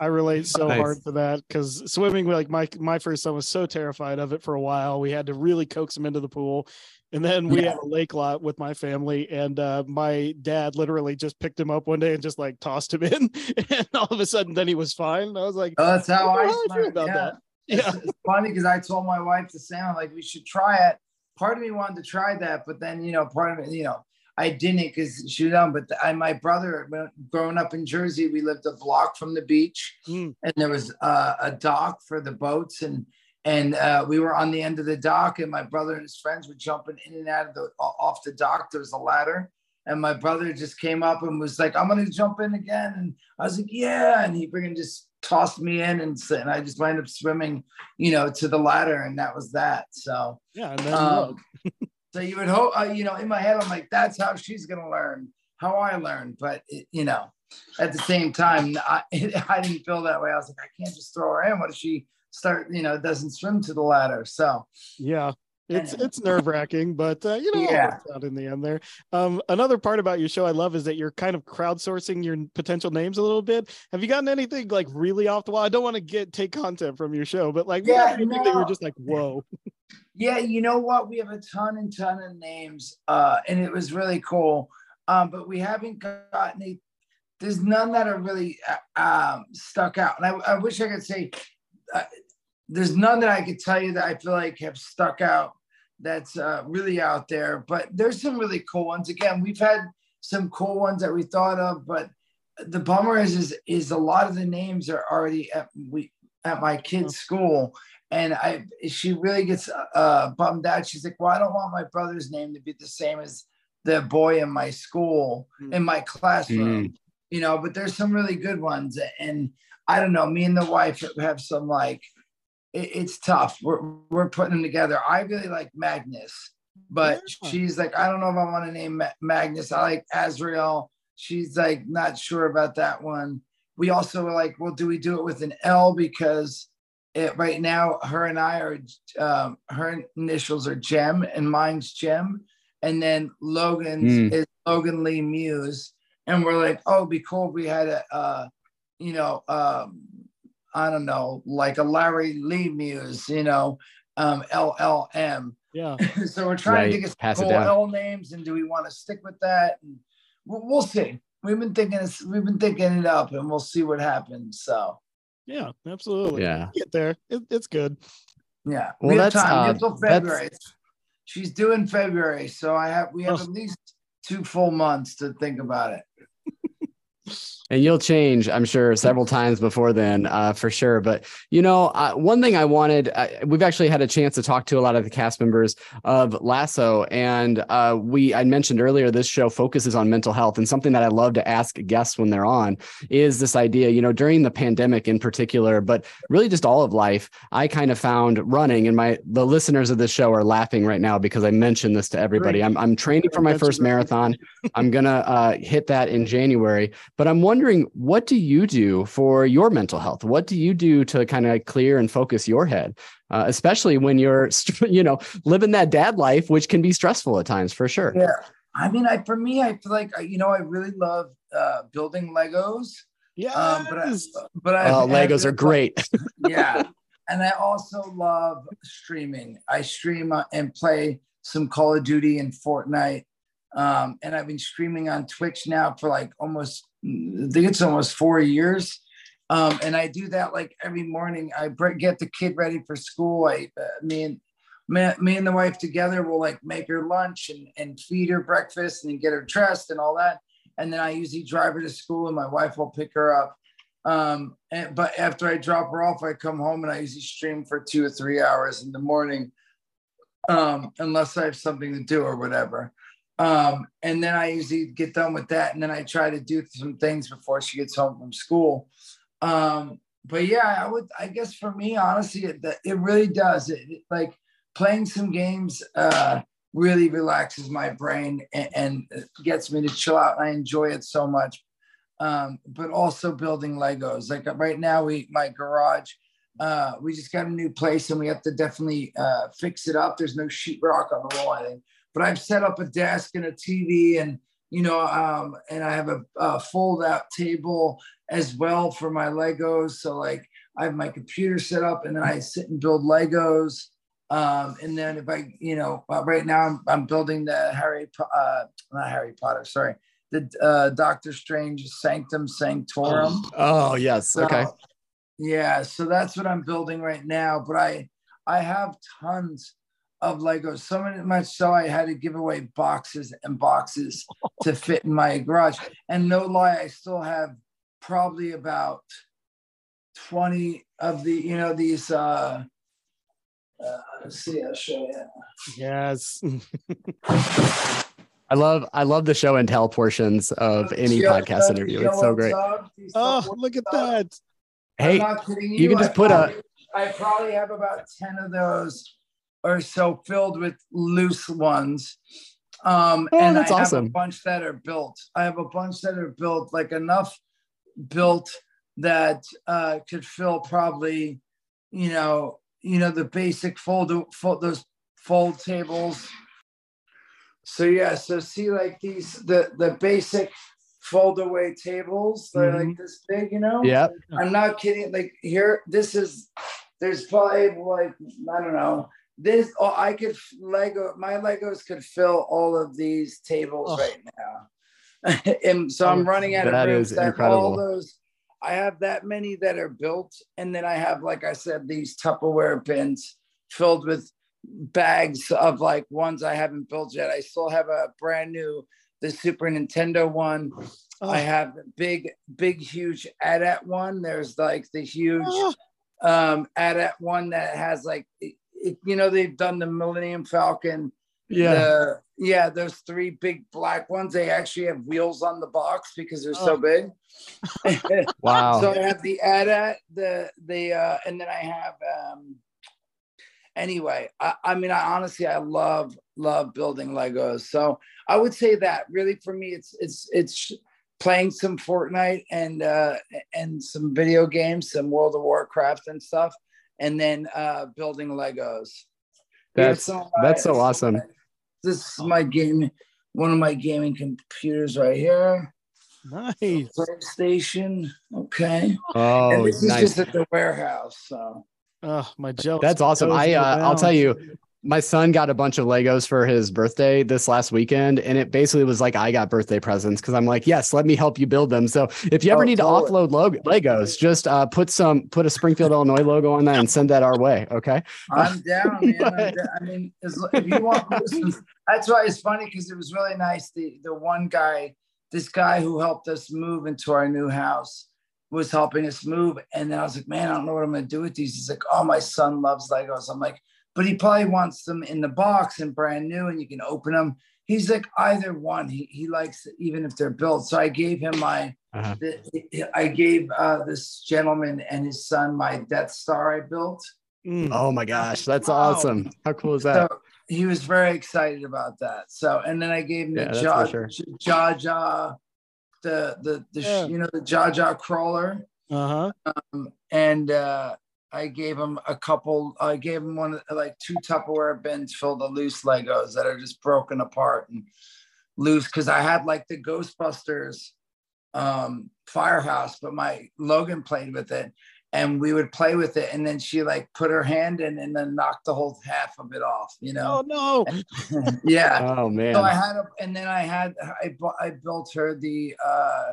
B: I relate so
A: Nice.
B: hard to that because swimming, like my my first son was so terrified of it for a while. We had to really coax him into the pool, and then we
C: Yeah.
B: had a lake lot with my family, and uh, my dad literally just picked him up one day and just like tossed him *laughs* in, and all of a sudden, then he was fine. And I was like,
C: Oh, that's how
B: "What
C: I
B: do you
C: swim.
B: about
C: yeah.
B: that?"
C: It's,
B: Yeah,
C: it's funny because I told my wife the same. I'm like, we should try it. Part of me wanted to try that, but then you know, part of it, you know, I didn't because she was young. But I, my brother, growing up in Jersey, we lived a block from the beach,
B: Mm.
C: and there was uh, a dock for the boats, and and uh, we were on the end of the dock, and my brother and his friends were jumping in and out of the off the dock. There was a ladder, and my brother just came up and was like, "I'm gonna jump in again," and I was like, "Yeah," and he freaking just tossed me in, and, and I just wound up swimming, you know, to the ladder, and that was that. So,
B: yeah, and then
C: um, *laughs* So you would hope, uh, you know, in my head, I'm like, that's how she's gonna learn, how I learned. But it, you know, at the same time, I, *laughs* I didn't feel that way. I was like, I can't just throw her in. What if she start, you know, doesn't swim to the ladder? So
B: yeah, it's it's nerve wracking, but uh, you know, yeah. out in the end there. Um, another part about your show I love is that you're kind of crowdsourcing your potential names a little bit. Have you gotten anything like really off the wall? I don't want to get take content from your show, but like, yeah, anything no. that you're just like, whoa.
C: Yeah, you know what? We have a ton and ton of names, uh, and it was really cool. Um, but we haven't gotten any. There's none that are really uh, um, stuck out, and I, I wish I could say. Uh, there's none that I could tell you that I feel like have stuck out that's uh, really out there. But there's some really cool ones. Again, we've had some cool ones that we thought of, but the bummer is is, is a lot of the names are already at we at my kid's school. And I, she really gets uh, bummed out. She's like, "Well, I don't want my brother's name to be the same as the boy in my school, mm. in my classroom." Mm. You know, but there's some really good ones, and I don't know. Me and the wife have some like it, it's tough. We're we're putting them together. I really like Magnus, but yeah. she's like, I don't know if I want to name Magnus. I like Azrael. She's like not sure about that one. We also were like, well, do we do it with an L because it, right now her and I are um, her initials are Gem and mine's Gem, and then Logan's mm. is Logan Lee Mewes, and we're like, oh, it'd be cool if we had a, uh, you know, um, I don't know, like a Larry Lee Mewes, you know, um, LLM.
B: Yeah. *laughs*
C: so we're trying right. to get Pass cool L names, and do we want to stick with that? And we'll, we'll see. We've been thinking, we've been thinking it up, and we'll see what happens. So.
B: Yeah, absolutely. Yeah, get there. It, it's good.
C: Yeah, well, we that's, have time uh, until February. She's due in February, so I have we have oh. at least two full months to think about it *laughs*
A: and you'll change i'm sure *laughs* several times before then uh, for sure. But you know uh, one thing i wanted uh, we've actually had a chance to talk to a lot of the cast members of lasso. And uh, we i mentioned earlier this show focuses on mental health. And something that i love to ask guests when they're on is this idea you know during the pandemic in particular but really just all of life i kind of found running. And my the listeners of this show are laughing right now because i mentioned this to everybody. I'm, I'm training for my first marathon. i'm gonna uh, hit that in january. But i'm wondering wondering what do you do for your mental health? What do you do to kind of clear and focus your head, uh, especially when you're, *laughs* you know, living that dad life, which can be stressful at times for sure.
C: Yeah. I mean, I for me, I feel like you know, I really love uh, building Legos.
B: Yeah, um,
C: but I, but I,
A: oh, Legos are great. *laughs*
C: yeah, and I also love streaming. I stream uh, and play some Call of Duty and Fortnite, um, and I've been streaming on Twitch now for like almost I think it's almost four years. Um, and I do that like every morning. I get the kid ready for school. I, uh, me and me, me, and the wife together will like make her lunch and, and feed her breakfast and get her dressed and all that. And then I usually drive her to school and my wife will pick her up. Um, and, but after I drop her off, I come home and I usually stream for two or three hours in the morning, um, unless I have something to do or whatever. Um, and then I usually get done with that, and then I try to do some things before she gets home from school. Um, but yeah, I would, I guess for me, honestly, it, it really does. It, it, like playing some games uh, really relaxes my brain and, and, gets me to chill out. I enjoy it so much. Um, but also building Legos. Like right now, we my garage. Uh, we just got a new place and we have to definitely uh, fix it up. There's no sheetrock on the wall. I think but I've set up a desk and a TV and you know, um, and I have a, a fold out table as well for my Legos. So like I have my computer set up and then I sit and build Legos. Um, and then if I, you know, right now I'm, I'm building the Harry, uh, not Harry Potter, sorry, the uh, Doctor Strange Sanctum Sanctorum.
A: Oh, oh yes, so, okay.
C: Yeah, so that's what I'm building right now. But I, I have tons of Legos, so much so I had to give away boxes and boxes to *laughs* fit in my garage. And no lie, I still have probably about 20 of the, you know, these uh uh, let's see, I'll show you.
B: Yes. *laughs*
A: I love I love the show and tell portions of any podcast interview. It's so great.
B: Oh, look at that.
A: Hey, you. you. can just I put
C: probably,
A: a
C: I probably have about 10 of those or so filled with loose ones. Um,
A: Oh,
C: and
A: that's
C: I have
A: awesome.
C: a bunch that are built. I have a bunch that are built, like enough built that uh, could fill probably, you know, you know the basic fold, fold those fold tables. So yeah, so see like these the the basic fold away tables. They're like this big, you know.
A: Yeah.
C: I'm not kidding. Like here, this is there's probably like I don't know. This oh, I could Lego my Legos could fill all of these tables
B: Oh.
C: right now. *laughs* and so I'm running out of
A: That
C: room.
A: is
C: So I have All those I have that many that are built, and then I have, like I said, these Tupperware bins filled with bags of like ones I haven't built yet. I still have a brand new the Super Nintendo one.
B: Oh,
C: I have the big, big, huge AT-AT one. There's like the huge
B: oh,
C: um AT-AT one that has like you know they've done the Millennium Falcon.
A: Yeah.
C: the- yeah, those three big black ones. They actually have wheels on the box because they're so
B: Oh.
C: big. *laughs*
A: Wow.
C: So I have the AT-AT, the the uh, and then I have um anyway, I, I mean I honestly I love love building Legos. So I would say that really for me it's it's it's playing some Fortnite and uh and some video games, some World of Warcraft and stuff, and then uh building Legos.
A: That's
C: some of my-
A: that's so awesome.
C: This is my game, one of my gaming computers right here.
B: nice.
C: PlayStation. Okay.
A: Oh,
C: and this is just at the warehouse. So
B: Oh, my jealous.
A: That's awesome. I uh, I'll tell you, my son got a bunch of Legos for his birthday this last weekend, and it basically was like I got birthday presents because I'm like, yes, let me help you build them. So if you ever
C: Oh,
A: need
C: totally.
A: to offload log- Legos, just uh, put some put a Springfield, Illinois logo on that and send that our way. Okay. *laughs*
C: I'm down, man. I'm down. I mean, as, if you want, that's why it's funny because it was really nice. The the one guy, this guy who helped us move into our new house, was helping us move, and then I was like, man, I don't know what I'm gonna do with these. He's like, oh, my son loves Legos. I'm like, but he probably wants them in the box and brand new, and you can open them. He's like, either one. He he likes it, even if they're built. So I gave him my.
A: Uh-huh.
C: the- I gave uh, this gentleman and his son my Death Star I built.
B: Mm.
A: Oh my gosh, that's
B: Wow.
A: awesome. How cool is that?
C: So he was very excited about that. So, and then I gave him
A: Yeah,
C: the
A: that's
C: Jaw,
A: sure.
C: Jaw Jaw, the the the
B: Yeah.
C: you know the Jaw Jaw crawler,
B: Uh-huh.
C: um, and uh, I gave him a couple. I gave him one like two Tupperware bins filled of loose Legos that are just broken apart and loose because I had like the Ghostbusters um firehouse but my logan played with it and we would play with it and then she like put her hand in and then knocked the whole half of it off you know
B: Oh no. *laughs*
C: yeah
A: Oh man.
C: so i had a, and then i had i bu- i built her the uh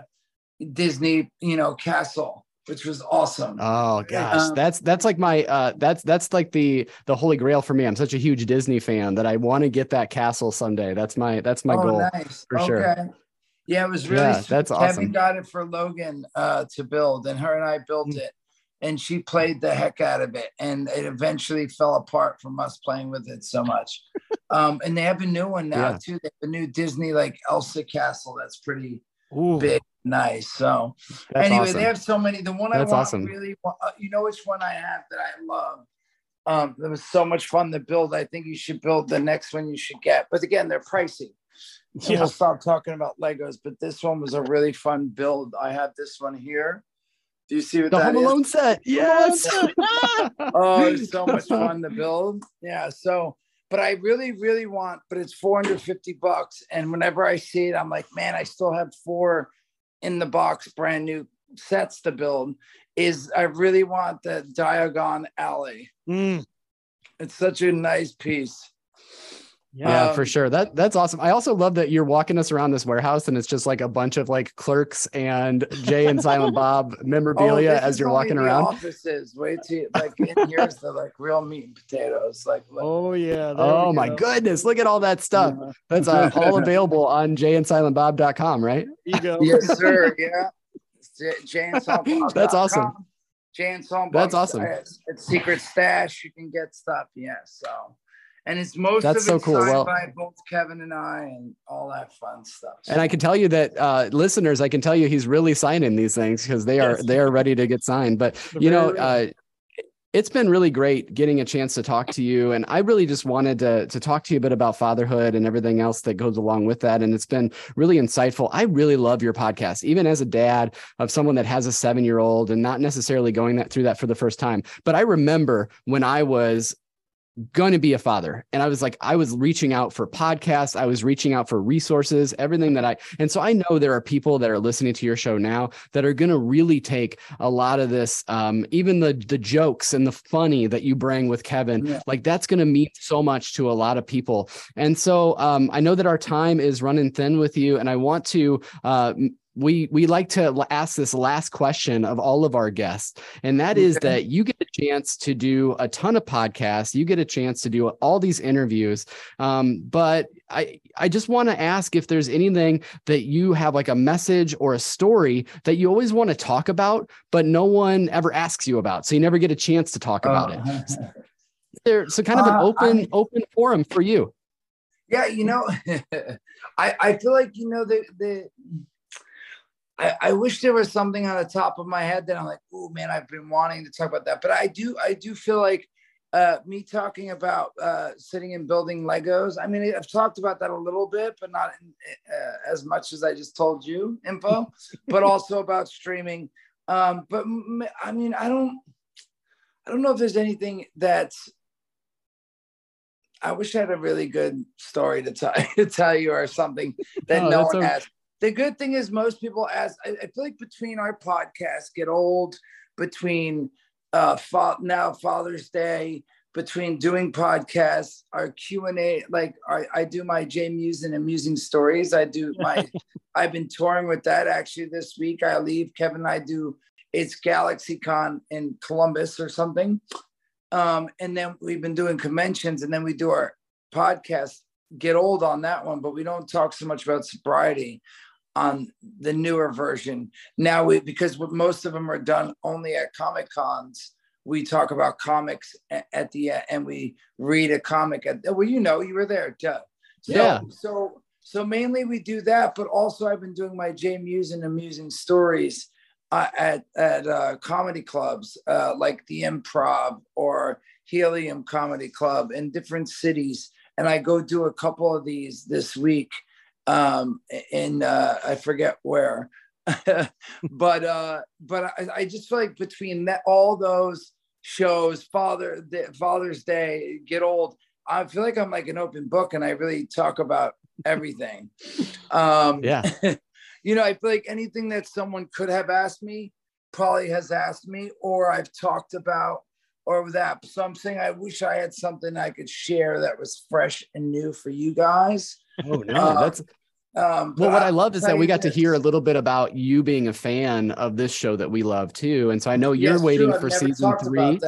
C: disney you know castle which was awesome
A: Oh gosh,
C: Um,
A: that's that's like my uh that's that's like the the holy grail for me. I'm such a huge Disney fan that I want to get that castle someday. That's my that's my
C: oh,
A: goal.
C: nice.
A: for sure.
C: Okay. Yeah, it was really
A: Yeah,
C: sweet.
A: that's
C: Kevin
A: awesome.
C: got it for Logan uh, to build, and her and I built
A: Mm.
C: it. And she played the heck out of it, and it eventually fell apart from us playing with it so much. *laughs* um, and they have a new one now
A: Yeah.
C: too. They have a new Disney like Elsa Castle that's pretty
B: Ooh.
C: big, nice. So
A: That's
C: anyway,
A: awesome.
C: they have so many. The one I
A: That's
C: want
A: awesome.
C: really, uh, you know, which one I have that I love. Um, it was so much fun to build. I think you should build the next one you should get. But again, they're pricey. And
B: Yeah.
C: we'll stop talking about Legos. But this one was a really fun build. I have this one here. Do you see what
A: the
C: that
A: Home
C: is?
A: Alone set. Yes. *laughs*
C: Oh, so *laughs* much fun to build. Yeah. So, but I really, really want, but it's 450 bucks. And whenever I see it, I'm like, man, I still have four in the box, brand new sets to build. Is I really want the Diagon Alley.
B: Mm.
C: It's such a nice piece.
A: Yeah,
C: Um,
A: for sure. That that's awesome. I also love that you're walking us around this warehouse and it's just like a bunch of like clerks and Jay and Silent Bob *laughs* memorabilia
C: Oh,
A: as you're walking
C: the
A: around.
C: Offices. Wait till like in here's the like real meat and potatoes. Like, like
B: Oh yeah.
A: Oh my
B: go.
A: goodness, look at all that stuff. That's uh, all available on jayandsilentbob.com, right?
B: There you go.
C: yes, sir. *laughs* Yeah. J- jayandsilentbob.com.
A: That's awesome.
C: jayandsilentbob.
A: That's awesome.
C: It's, it's Secret Stash. You can get stuff. Yeah. So, and it's most
A: That's
C: of
A: so
C: it
A: cool.
C: signed
A: Well-
C: by both Kevin and I, and all that fun stuff.
A: And I can tell you that uh, listeners, I can tell you he's really signing these things because they are
B: Yes.
A: they are ready to get signed. But
B: They're
A: you know, uh, it's been really great getting a chance to talk to you. And I really just wanted to, to talk to you a bit about fatherhood and everything else that goes along with that. And it's been really insightful. I really love your podcast, even as a dad of someone that has a seven year old and not necessarily going that through that for the first time. But I remember when I was going to be a father. And I was like, I was reaching out for podcasts, I was reaching out for resources, everything that I, and so I know there are people that are listening to your show now that are going to really take a lot of this, um, even the the jokes and the funny that you bring with Kevin, yeah. like that's going to mean so much to a lot of people. And so um, I know that our time is running thin with you, and I want to uh, we we like to ask this last question of all of our guests and that is that you get a chance to do a ton of podcasts you get a chance to do all these interviews um, but i i just want to ask if there's anything that you have like a message or a story that you always want to talk about but no one ever asks you about so you never get a chance to talk about it. So, *laughs* there so kind of an uh, open I, open forum for you.
C: Yeah you know *laughs* i i feel like you know the the I, I, wish there was something on the top of my head that I'm like, oh man, I've been wanting to talk about that. But I do, I do feel like uh, me talking about uh, sitting and building Legos. I mean, I've talked about that a little bit, but not in, uh, as much as I just told you info, but *laughs* also about streaming. Um, but I mean, I don't, I don't know if there's anything that's. I wish I had a really good story to tell, *laughs* to tell you or something that oh, no one a- has the good thing is most people ask I, I feel like between our podcasts get old between uh fa- now father's day between doing podcasts our q&a like I, I do my j mewes and amusing stories. I do *laughs* my i've been touring with that actually this week. I leave kevin and i do it's galaxycon in columbus or something. Um, and then we've been doing conventions and then we do our podcast get old on that one but we don't talk so much about sobriety on the newer version. Now we because most of them are done only at Comic Cons. We talk about comics at the end, and we read a comic at well, you know, you were there, So,
A: yeah.
C: So so mainly we do that, but also I've been doing my J Mewes and amusing stories uh, at at uh, comedy clubs uh, like the Improv or Helium Comedy Club in different cities, and I go do a couple of these this week um, in uh, I forget where, *laughs* but uh, but I, I, just feel like between that all those shows, Father Father's Day, Get Old, I feel like I'm like an open book, and I really talk about everything. *laughs* um,
A: yeah, *laughs*
C: you know, I feel like anything that someone could have asked me probably has asked me, or I've talked about. Or that, so I'm saying I wish I had something I could share that was fresh and new for you guys.
A: Oh no, uh, that's um, well, what I love is that we got to hear a little bit about you being a fan of this show that we love too. And so I know you're yes, waiting for season three.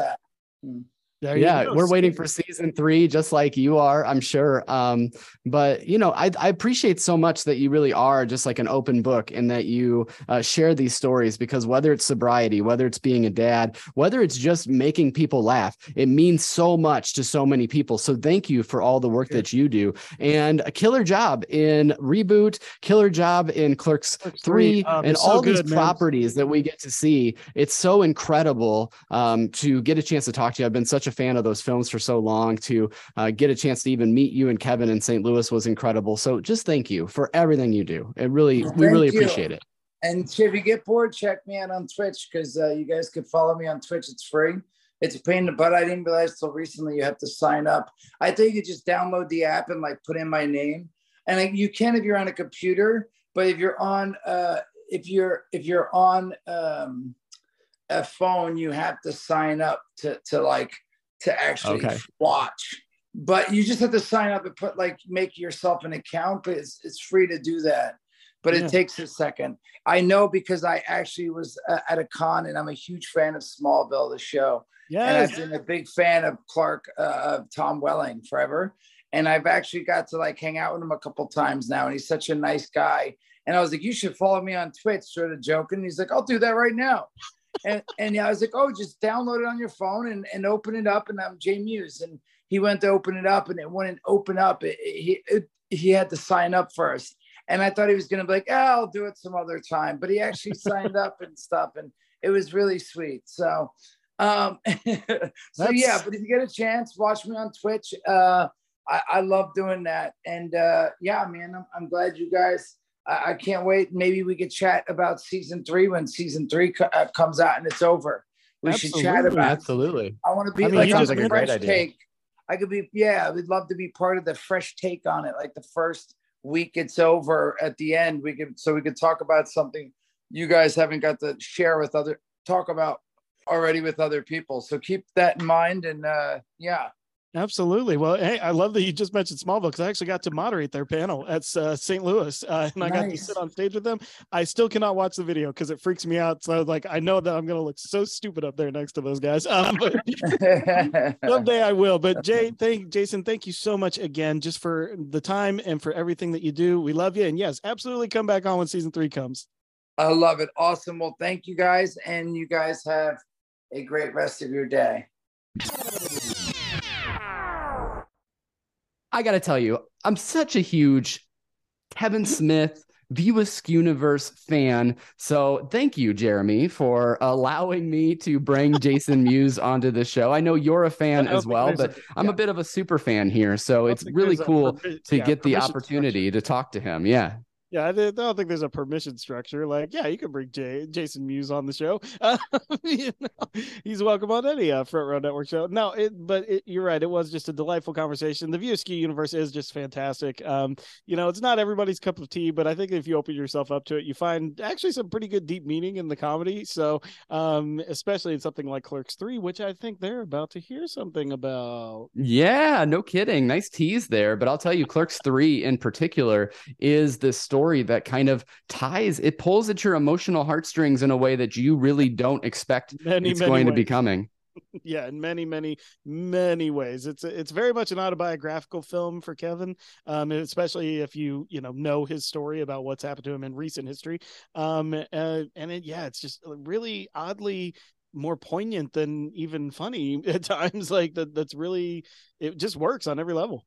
A: There yeah, we're waiting for season three, just like you are, I'm sure. Um, but you know, I, I, appreciate so much that you really are just like an open book and that you uh, share these stories because whether it's sobriety, whether it's being a dad, whether it's just making people laugh, it means so much to so many people. So thank you for all the work that you do and a killer job in reboot, killer job in Clerks three, um, and all so these good, properties that we get to see. It's so incredible um, to get a chance to talk to you. I've been such a fan of those films for so long. To uh, get a chance to even meet you and Kevin in St. Louis was incredible. So just thank you for everything you do. It really, well, we really you. appreciate it.
C: And if you get bored, check me out on Twitch because uh, you guys can follow me on Twitch. It's free. It's a pain in the butt. I didn't realize till recently you have to sign up. I think you just download the app and like put in my name. And you can if you're on a computer, but if you're on uh, if you're if you're on um, a phone, you have to sign up to to like to actually okay. watch. But you just have to sign up and put like make yourself an account, but it's, it's free to do that. But yeah. it takes a second. I know because I actually was uh, at a con and I'm a huge fan of Smallville, the show. Yeah. And I've been a big fan of Clark, uh, of Tom Welling forever. And I've actually got to like hang out with him a couple times now. And he's such a nice guy. And I was like, you should follow me on Twitch, sort of joking. He's like, I'll do that right now and and I was like, oh, just download it on your phone and, and open it up. And I'm J Mewes. And he went to open it up and it wouldn't open up. It, he it, he had to sign up first. And I thought he was gonna be like, oh, I'll do it some other time. But he actually *laughs* signed up and stuff. And it was really sweet. So Um, *laughs* so yeah, but if you get a chance, watch me on Twitch. Uh, I, I love doing that, and uh, yeah, man, I'm, I'm glad you guys. I, I can't wait. Maybe we could chat about season three when season three co- uh, comes out and it's over. We should chat about. it.
A: Absolutely.
C: I want to be
B: I mean,
C: like on
B: like a
A: great
C: fresh
A: idea.
C: take. I could be, yeah, we'd love to be part of the fresh take on it. Like the first week it's over at the end, we could so we could talk about something you guys haven't got to share with other talk about already with other people. So keep that in mind and uh yeah.
B: Absolutely. Well, hey, I love that you just mentioned Smallville because I actually got to moderate their panel at uh, St. Louis, uh, and I got to sit on stage with them. I still cannot watch the video because it freaks me out. So, I was like, I know that I'm going to look so stupid up there next to those guys. Um, *laughs* someday I will. But Jay, thank Jason, thank you so much again, just for the time and for everything that you do. We love you, and yes, absolutely come back on when season three comes.
C: I love it. Awesome. Well, thank you guys and you guys have a great rest of your day.
A: I got to tell you, I'm such a huge Kevin Smith View Universe fan. So thank you, Jeremy, for allowing me to bring Jason *laughs* Mewes onto the show. I know you're a fan as well, but I'm
B: yeah.
A: a bit of a super fan here. So it's really
B: there's a
A: cool to
B: yeah,
A: get the opportunity to talk to him. Yeah.
B: Yeah, I don't think there's a permission structure. Like, yeah, you can bring Jay, Jason Mewes on the show. *laughs* Uh, you know, he's welcome on any uh, Front Row Network show. No, it, but it, you're right. It was just a delightful conversation. The View Askew universe is just fantastic. Um, you know, it's not everybody's cup of tea, but I think if you open yourself up to it, you find actually some pretty good deep meaning in the comedy. So, um, especially in something like Clerks Three, which I think they're about to hear something about.
A: Yeah, no kidding. Nice tease there. But I'll tell you, Clerks 3 in particular is this story that kind of ties, it pulls at your emotional heartstrings in a way that you really don't expect
B: Many,
A: it's
B: many
A: going to be coming. *laughs*
B: yeah in many many many ways. It's it's very much an autobiographical film for kevin um especially if you you know know his story about what's happened to him in recent history. Um uh, and it, yeah it's just really oddly more poignant than even funny *laughs* at times. Like that that's really it just works on every level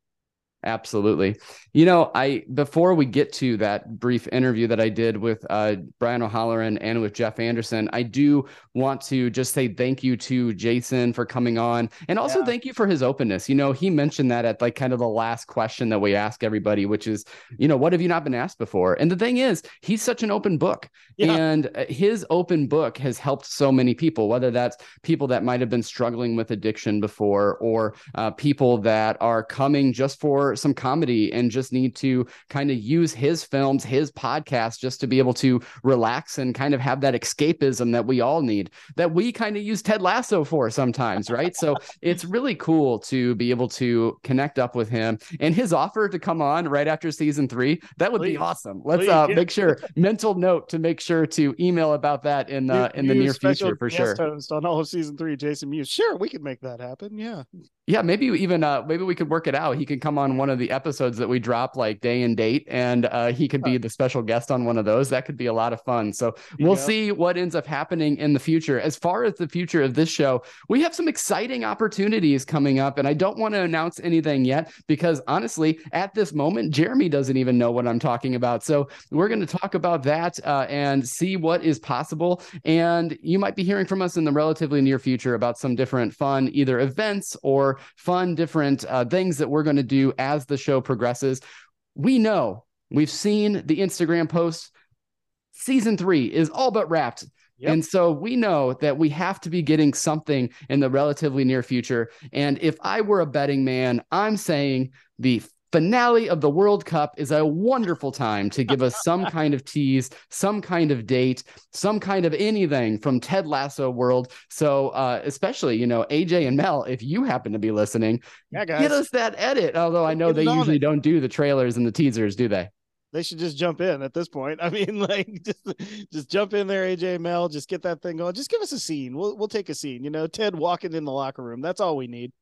A: Absolutely. You know, I before we get to that brief interview that I did with uh, Brian O'Halloran and with Jeff Anderson, I do want to just say thank you to Jason for coming on, and also
C: Yeah.
A: thank you for his openness. You know, he mentioned that at like kind of the last question that we ask everybody, which is, you know, what have you not been asked before? And the thing is, he's such an open book,
B: Yeah.
A: and uh, his open book has helped so many people, whether that's people that might have been struggling with addiction before, or uh, people that are coming just for some comedy and just need to kind of use his films, his podcast, just to be able to relax and kind of have that escapism that we all need, that we kind of use Ted Lasso for sometimes, right? so *laughs* it's really cool to be able to connect up with him and his offer to come on right after season three. That would
B: Please.
A: be awesome. Let's
B: Please,
A: uh,
B: yeah.
A: make sure mental note to make sure to email about that in uh,
B: You-
A: in the near future for sure.
B: host on all of season three jason mewes sure we could make that happen yeah
A: Yeah, maybe even uh maybe we could work it out. He could come on one of the episodes that we drop like day and date and uh he could be the special guest on one of those. That could be a lot of fun. So we'll
B: go.
A: see what ends up happening in the future. As far as the future of this show, we have some exciting opportunities coming up and I don't want to announce anything yet because honestly, at this moment Jeremy doesn't even know what I'm talking about. So we're going to talk about that uh, and see what is possible and you might be hearing from us in the relatively near future about some different fun either events or fun different uh, things that we're going to do as the show progresses. We know we've seen the Instagram posts. Season three is all but wrapped.
B: Yep.
A: And so we know that we have to be getting something in the relatively near future. And if I were a betting man, I'm saying the finale of the World Cup is a wonderful time to give us *laughs* some kind of tease, some kind of date, some kind of anything from Ted Lasso world. So, uh, especially, you know, AJ and Mel, if you happen to be listening,
B: yeah guys
A: get us that edit. Although I know they usually
B: it.
A: don't do the trailers and the teasers, do they?
B: they should just jump in at this point. *laughs* I mean, like just just jump in there, AJ Mel, just get that thing going. Just give us a scene. We'll we'll take a scene. You know, Ted walking in the locker room. That's all we need.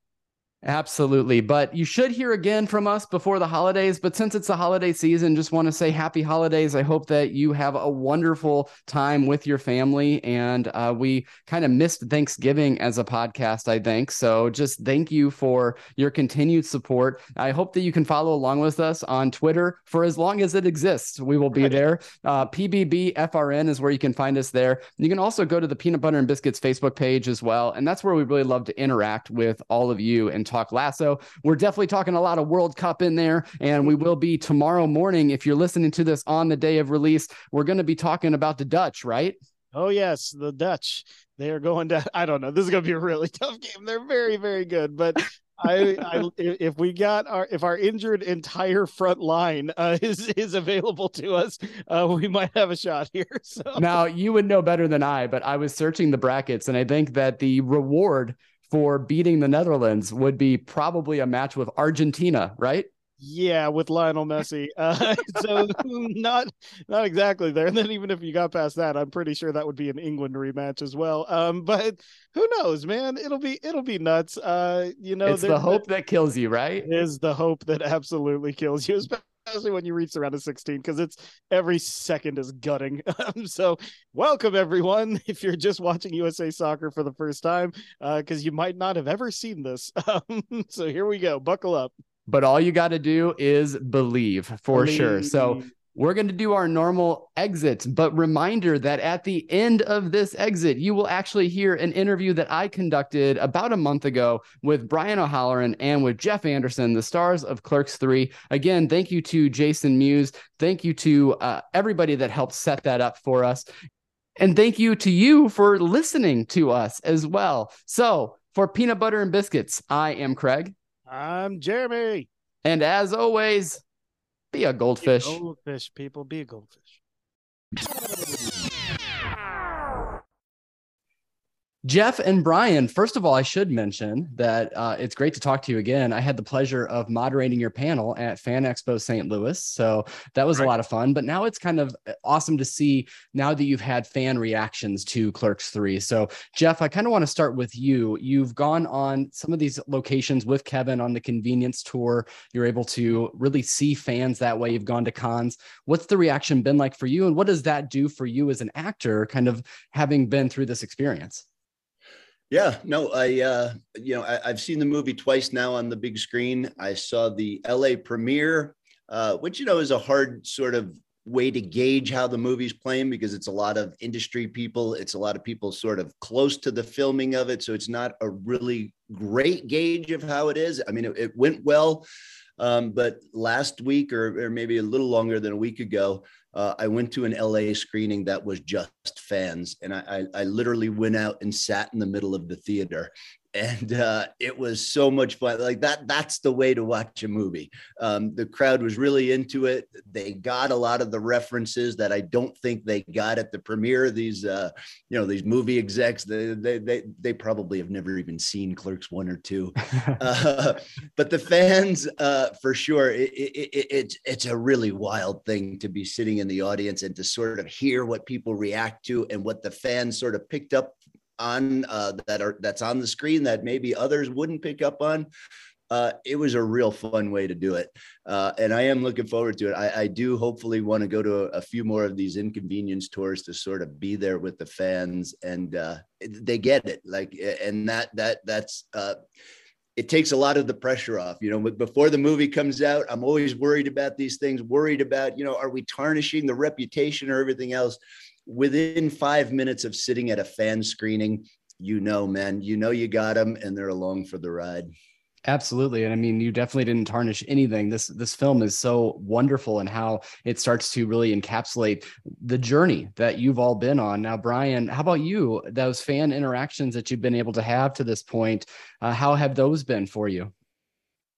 A: Absolutely. But you should hear again from us before the holidays. But since it's the holiday season, just want to say happy holidays. I hope that you have a wonderful time with your family. And uh, we kind of missed Thanksgiving as a podcast, I think. So just thank you for your continued support. I hope that you can follow along with us on Twitter for as long as it exists. We will be there. Uh, PBBFRN is where you can find us there. You can also go to the Peanut Butter and Biscuits Facebook page as well. And that's where we really love to interact with all of you and talk lasso. We're definitely talking a lot of World Cup in there, and we will be tomorrow morning. If you're listening to this on the day of release, we're going to be talking about the Dutch, right?
B: Oh yes, the Dutch. They are going to. *laughs* I don't know. This is going to be a really *laughs* tough game. They're very, very good, but I, I, *laughs* if we got our if our injured entire front line uh, is is available to us, uh, we might have a shot here. So
A: now you would know better than I, but I was searching the brackets, and I think that the reward for beating the Netherlands would be probably a match with Argentina, right?
B: Yeah, with Lionel Messi. *laughs* Uh, so *laughs* not not exactly there. And then even if you got past that, I'm pretty sure that would be an England rematch as well. Um, but who knows, man? It'll be it'll be nuts. Uh, you know,
A: it's the hope that kills you, right?
B: Is the hope that absolutely kills you, *laughs* especially when you reach the round of 16 because it's every second is gutting. *laughs* Um, so welcome everyone. *laughs* If you're just watching usa soccer for the first time because uh, you might not have ever seen this. *laughs* Um, so here we go. Buckle up.
A: But all you got to do is believe for believe. sure. So we're going to do our normal exit, but reminder that at the end of this exit, you will actually hear an interview that I conducted about a month ago with Brian O'Halloran and with Jeff Anderson, the stars of Clerks 3. Again, thank you to Jason Mewes. Thank you to uh, everybody that helped set that up for us. And thank you to you for listening to us as well. So, for Peanut Butter and Biscuits, I am Craig.
B: I'm Jeremy.
A: And as always, be a goldfish.
B: Be a goldfish, people. Be a goldfish.
A: Jeff and Brian, first of all, I should mention that uh, it's great to talk to you again. I had the pleasure of moderating your panel at Fan Expo St. Louis. So that was right. a lot of fun. But now it's kind of uh, awesome to see now that you've had fan reactions to Clerks 3. So, Jeff, I kind of want to start with you. You've gone on some of these locations with Kevin on the convenience tour. You're able to really see fans that way. You've gone to cons. What's the reaction been like for you? And what does that do for you as an actor, kind of having been through this experience?
D: Yeah, no, I uh, you know I, have seen the movie twice now on the big screen. I saw the L.A. premiere, uh, which you know is a hard sort of way to gauge how the movie's playing because it's a lot of industry people. It's a lot of people sort of close to the filming of it, so it's not a really great gauge of how it is. I mean, it, it went well. Um, but last week, or, or maybe a little longer than a week ago, uh, I went to an LA screening that was just fans, and I, I, I literally went out and sat in the middle of the theater and uh, it was so much fun like that that's the way to watch a movie. Um, the crowd was really into it. They got a lot of the references that i don't think they got at the premiere these uh, you know these movie execs. They, they they they probably have never even seen clerks one or two. *laughs* Uh, but the fans uh, for sure it, it, it, it's it's a really wild thing to be sitting in the audience and to sort of hear what people react to and what the fans sort of picked up on uh, that are that's on the screen that maybe others wouldn't pick up on. Uh, it was a real fun way to do it, uh, and I am looking forward to it. I, I do hopefully want to go to a, a, few more of these inconvenience tours to sort of be there with the fans, and uh, they get it. Like, and that that that's uh, it takes a lot of the pressure off. You know, before the movie comes out, I'm always worried about these things, worried about, you know, are we tarnishing the reputation or everything else? Within five minutes of sitting at a fan screening, you know, man, you know, you got them and they're along for the ride.
A: Absolutely. And I mean, you definitely didn't tarnish anything. This this film is so wonderful and how it starts to really encapsulate the journey that you've all been on. Now, Brian, how about you? Those fan interactions that you've been able to have to this point, uh, how have those been for you?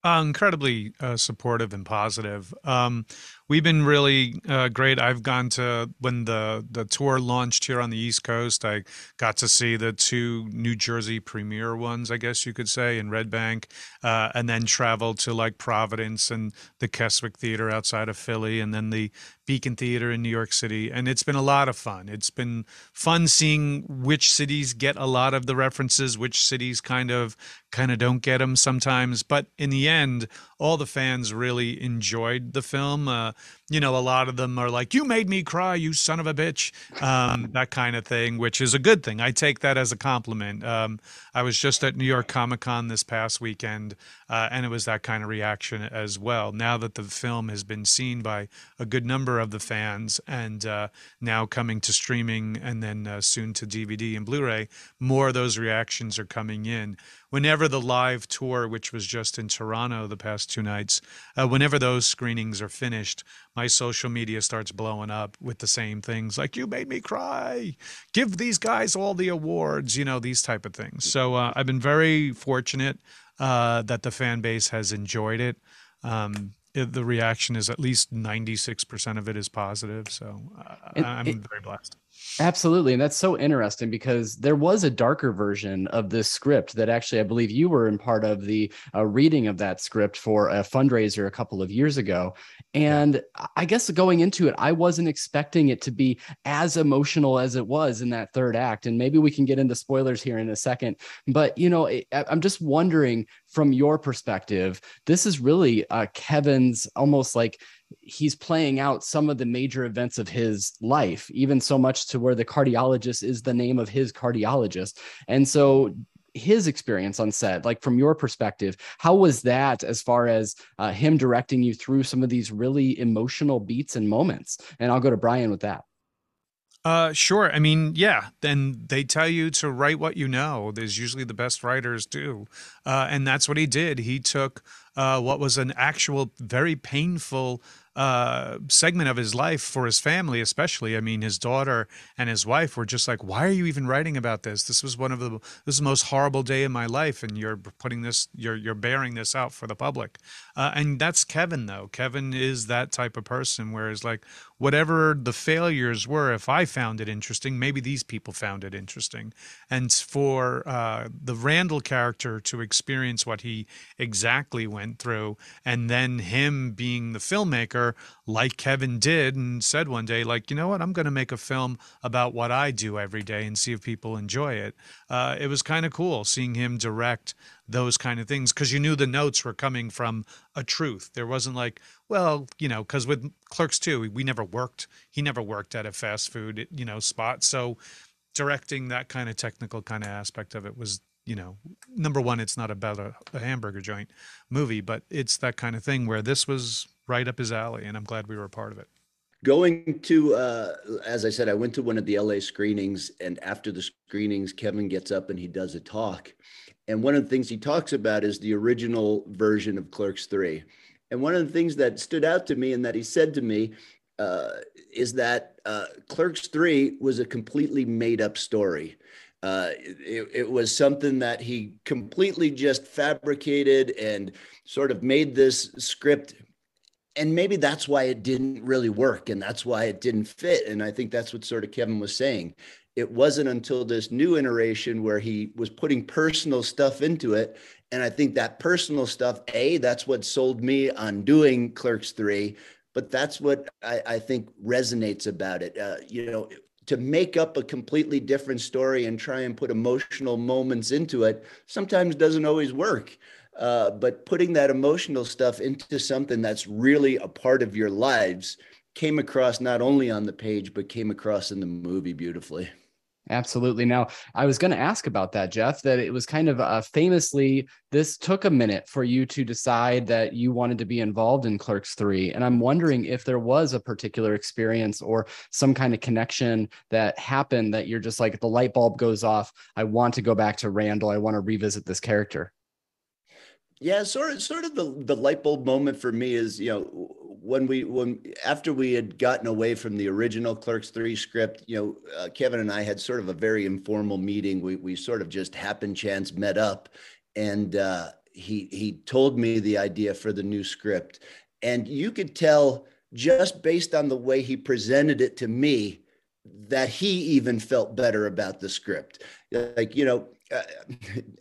E: Uh, incredibly uh, supportive and positive. Um, we've been really uh, great. I've gone to when the the tour launched here on the East Coast. I got to see the two New Jersey premiere ones, I guess you could say, in Red Bank, uh, and then traveled to like Providence and the Keswick Theater outside of Philly, and then the Beacon Theater in New York City, and it's been a lot of fun. It's been fun seeing which cities get a lot of the references, which cities kind of kind of don't get them sometimes. But in the end, all the fans really enjoyed the film. Uh, you know, a lot of them are like, "You made me cry, you son of a bitch," um, that kind of thing, which is a good thing. I take that as a compliment. Um, I was just at New York Comic Con this past weekend, uh, and it was that kind of reaction as well. Now that the film has been seen by a good number of the fans, and uh, now coming to streaming, and then uh, soon to DVD and Blu-ray, more of those reactions are coming in whenever the live tour, which was just in Toronto the past two nights, uh, whenever those screenings are finished, my social media starts blowing up with the same things like "You made me cry," "Give these guys all the awards," you know, these type of things. So uh, I've been very fortunate uh, that the fan base has enjoyed it. Um, the reaction is at least 96% of it is positive. So uh, I'm it, very blessed.
A: Absolutely. And that's so interesting because there was a darker version of this script that actually, I believe you were in part of the uh, reading of that script for a fundraiser a couple of years ago. And I guess going into it, I wasn't expecting it to be as emotional as it was in that third act. And maybe we can get into spoilers here in a second. But, you know, I'm just wondering from your perspective, this is really uh, Kevin's almost like he's playing out some of the major events of his life, even so much to where the cardiologist is the name of his cardiologist. And so his experience on set like from your perspective how was that as far as uh, him directing you through some of these really emotional beats and moments and i'll go to brian with that
E: uh, sure. I mean, yeah. Then they tell you to write what you know. There's usually the best writers do, uh, and that's what he did. He took uh, what was an actual very painful uh, segment of his life for his family, especially. I mean, his daughter and his wife were just like, "Why are you even writing about this? This was one of the this is the most horrible day in my life, and you're putting this, you're you're bearing this out for the public." Uh, and that's Kevin, though. Kevin is that type of person, whereas like whatever the failures were, if I found it interesting, maybe these people found it interesting. And for uh, the Randall character to experience what he exactly went through, and then him being the filmmaker, like Kevin did, and said one day, like, you know what, I'm going to make a film about what I do every day and see if people enjoy it. Uh, it was kind of cool seeing him direct those kind of things because you knew the notes were coming from a truth. There wasn't like, well, you know, because with Clerks 2, we never worked. He never worked at a fast food, you know, spot. So directing that kind of technical kind of aspect of it was, you know, number one, it's not about a, a hamburger joint movie, but it's that kind of thing where this was right up his alley, and I'm glad we were a part of it
D: going to uh, as i said i went to one of the la screenings and after the screenings kevin gets up and he does a talk and one of the things he talks about is the original version of Clerks 3. And one of the things that stood out to me and that he said to me uh, is that uh, Clerks 3 was a completely made up story. Uh, it, it, was something that he completely just fabricated and sort of made this script. And maybe that's why it didn't really work and that's why it didn't fit. And I think that's what sort of Kevin was saying it wasn't until this new iteration where he was putting personal stuff into it and i think that personal stuff a that's what sold me on doing clerks 3 but that's what i, I think resonates about it uh, you know to make up a completely different story and try and put emotional moments into it sometimes doesn't always work uh, but putting that emotional stuff into something that's really a part of your lives came across not only on the page but came across in the movie beautifully
A: Absolutely. Now, I was going to ask about that, Jeff, that it was kind of uh, famously, this took a minute for you to decide that you wanted to be involved in Clerks 3. And I'm wondering if there was a particular experience or some kind of connection that happened that you're just like, the light bulb goes off. I want to go back to Randall. I want to revisit this character.
D: Yeah, sort of, sort of the, the light bulb moment for me is, you know, when we when after we had gotten away from the original Clerks Three script, you know, uh, Kevin and I had sort of a very informal meeting. We we sort of just happen chance met up, and uh, he he told me the idea for the new script, and you could tell just based on the way he presented it to me, that he even felt better about the script. Like, you know, uh,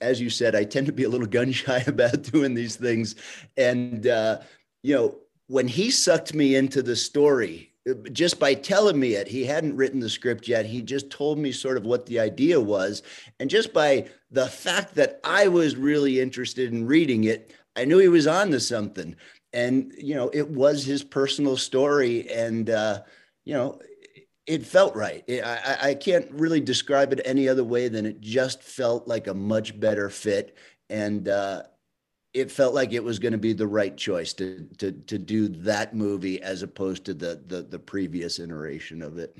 D: as you said, I tend to be a little gun shy *laughs* about doing these things. And, uh, you know, when he sucked me into the story, just by telling me it, he hadn't written the script yet. He just told me sort of what the idea was. And just by the fact that I was really interested in reading it, I knew he was on to something. And, you know, it was his personal story. And, uh, you know, it felt right. I, I can't really describe it any other way than it just felt like a much better fit. And uh, it felt like it was going to be the right choice to, to, to do that movie as opposed to the, the, the previous iteration of it.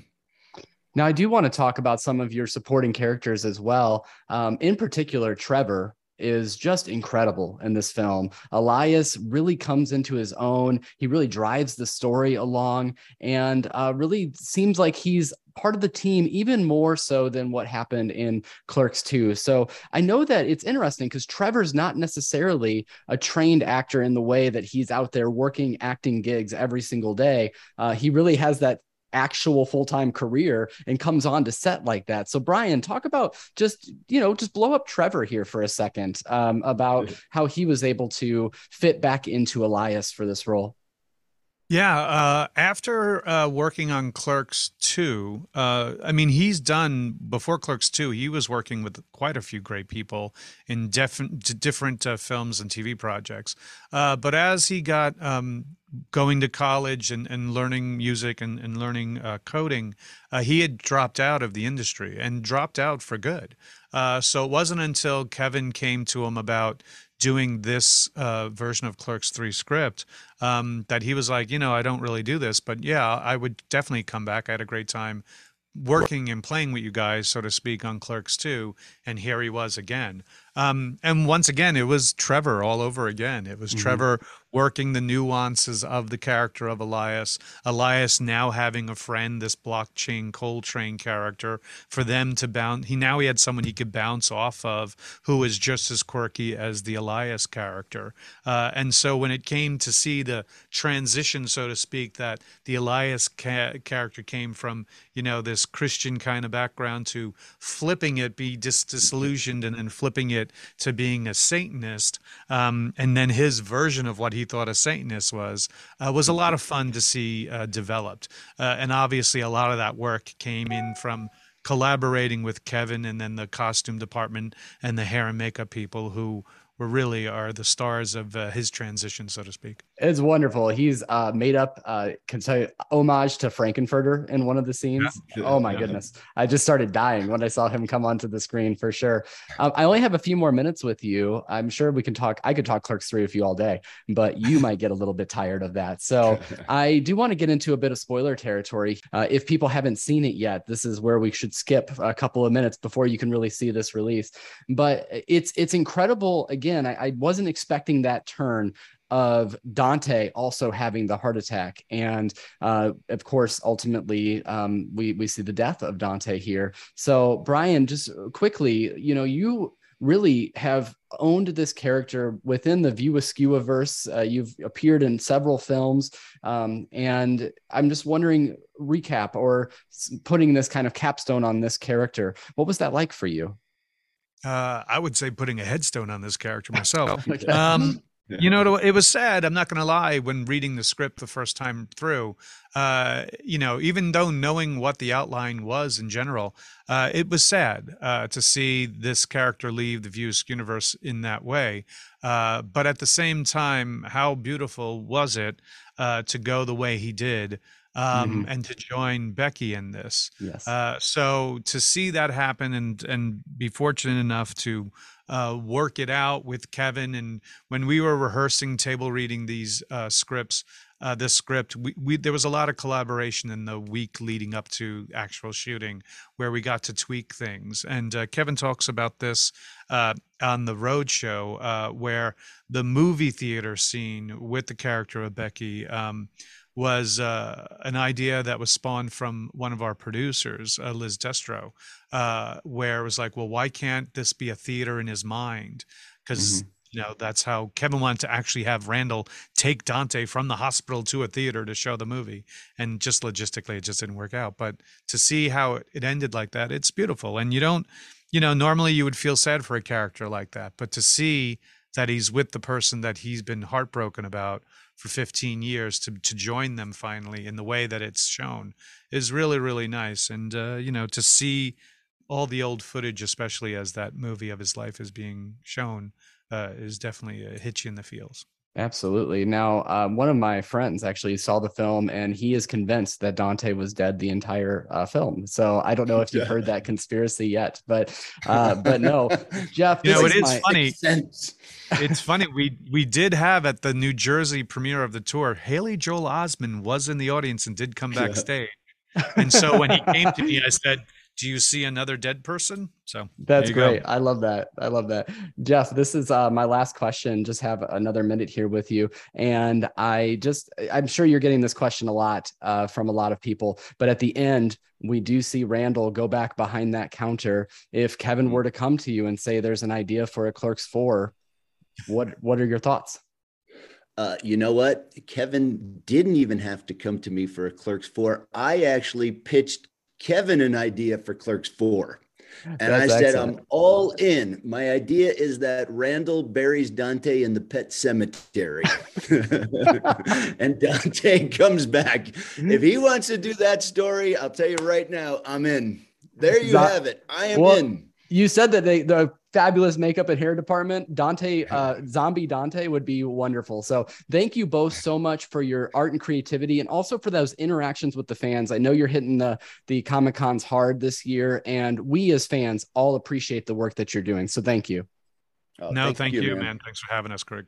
A: Now, I do want to talk about some of your supporting characters as well. Um, in particular, Trevor, is just incredible in this film. Elias really comes into his own. He really drives the story along and uh, really seems like he's part of the team even more so than what happened in Clerks 2. So I know that it's interesting because Trevor's not necessarily a trained actor in the way that he's out there working acting gigs every single day. Uh, he really has that actual full-time career and comes on to set like that. So Brian, talk about just, you know, just blow up Trevor here for a second um, about how he was able to fit back into Elias for this role.
E: Yeah, uh, after uh, working on Clerks 2, uh, I mean, he's done before Clerks 2, he was working with quite a few great people in def- different uh, films and TV projects. Uh, but as he got um, going to college and, and learning music and, and learning uh, coding, he had dropped out of the industry and dropped out for good. so it wasn't until Kevin came to him about doing this uh, version of Clerks 3 script um, that he was like, you know, I don't really do this, but yeah, I would definitely come back. I had a great time working and playing with you guys, so to speak, on Clerks 2. And here he was again. Um, and once again, it was Trevor all over again. It was mm-hmm. Trevor working the nuances of the character of Elias. Elias now having a friend, this blockchain Coltrane character, for them to bounce. He now he had someone he could bounce off of who was just as quirky as the Elias character. Uh, and so when it came to see the transition, so to speak, that the Elias ca- character came from, you know, this Christian kind of background to flipping it, be dis- disillusioned, and then flipping it to being a Satanist, um, and then his version of what he thought a Satanist was, uh, was a lot of fun to see uh, developed. Uh, and obviously, a lot of that work came in from collaborating with Kevin and then the costume department and the hair and makeup people who were really are the stars of uh, his transition, so to speak.
A: It's wonderful. He's uh, made up, uh, can tell you, homage to Frank-N-Furter in one of the scenes. Yeah. Oh my yeah. goodness. I just started dying when I saw him come onto the screen for sure. Um, I only have a few more minutes with you. I'm sure we can talk. I could talk Clerks 3 with you all day, but you *laughs* might get a little bit tired of that. So *laughs* I do want to get into a bit of spoiler territory. Uh, if people haven't seen it yet, this is where we should skip a couple of minutes before you can really see this release. But it's, it's incredible. Again, I, I wasn't expecting that turn of Dante also having the heart attack, and uh, of course, ultimately, um, we we see the death of Dante here. So, Brian, just quickly, you know, you really have owned this character within the View Askew verse. Uh, you've appeared in several films, um, and I'm just wondering, recap or putting this kind of capstone on this character. What was that like for you?
E: Uh, I would say putting a headstone on this character *laughs* myself. okay. um, *laughs* yeah. You know, it was sad. I'm not going to lie. When reading the script the first time through, uh, you know, even though knowing what the outline was in general, uh, it was sad uh, to see this character leave the Views universe in that way. Uh, but at the same time, how beautiful was it uh, to go the way he did? Um, mm-hmm. and to join Becky in this.
A: Yes.
E: Uh, so to see that happen and and be fortunate enough to uh, work it out with Kevin. And when we were rehearsing, table reading these uh, scripts, uh, this script, we, we, there was a lot of collaboration in the week leading up to actual shooting, where we got to tweak things. And uh, Kevin talks about this uh, on the road show, uh, where the movie theater scene with the character of Becky. Um, was uh, an idea that was spawned from one of our producers, uh, Liz Destro, uh, where it was like, well, why can't this be a theater in his mind? Because mm-hmm. you know that's how kevin wanted to actually have randall take dante from the hospital to a theater to show the movie and just logistically it just didn't work out but to see how it ended like that it's beautiful and you don't you know normally you would feel sad for a character like that but to see that he's with the person that he's been heartbroken about for 15 years to to join them finally in the way that it's shown is really really nice. And uh, you know to see all the old footage especially as that movie of his life is being shown uh, is definitely a hit you in the feels
A: Absolutely. Now, um, one of my friends actually saw the film, and he is convinced that Dante was dead the entire uh, film. So I don't know if you've heard that conspiracy yet, but uh, *laughs* but no, Jeff.
E: You know, it is my- funny. it's funny. We we did have at the New Jersey premiere of the tour, Haley Joel Osment was in the audience and did come backstage. And so when he came to me, I said, do you see another dead person? So
A: that's great. Go. I love that. I love that. Jeff, this is uh, my last question. Just have another minute here with you. And I just, I'm sure you're getting this question a lot uh, from a lot of people, but at the end, we do see Randall go back behind that counter. If Kevin were to come to you and say there's an idea for a Clerks 4, what, what are your thoughts?
D: Uh, you know what? Kevin didn't even have to come to me for a Clerks 4. I actually pitched Kevin an idea for Clerks 4. And That's I said, excellent. I'm all in. My idea is that Randall buries Dante in the pet cemetery. *laughs* and Dante comes back. If he wants to do that story, I'll tell you right now, I'm in. There you have it. I am well, in.
A: You said that they the fabulous makeup and hair department. Dante, uh, zombie Dante would be wonderful. So thank you both so much for your art and creativity, and also for those interactions with the fans. I know you're hitting the the comic cons hard this year, and we as fans all appreciate the work that you're doing. So thank you.
E: Oh, no, thank, thank you, you man. man. Thanks for having us, Craig.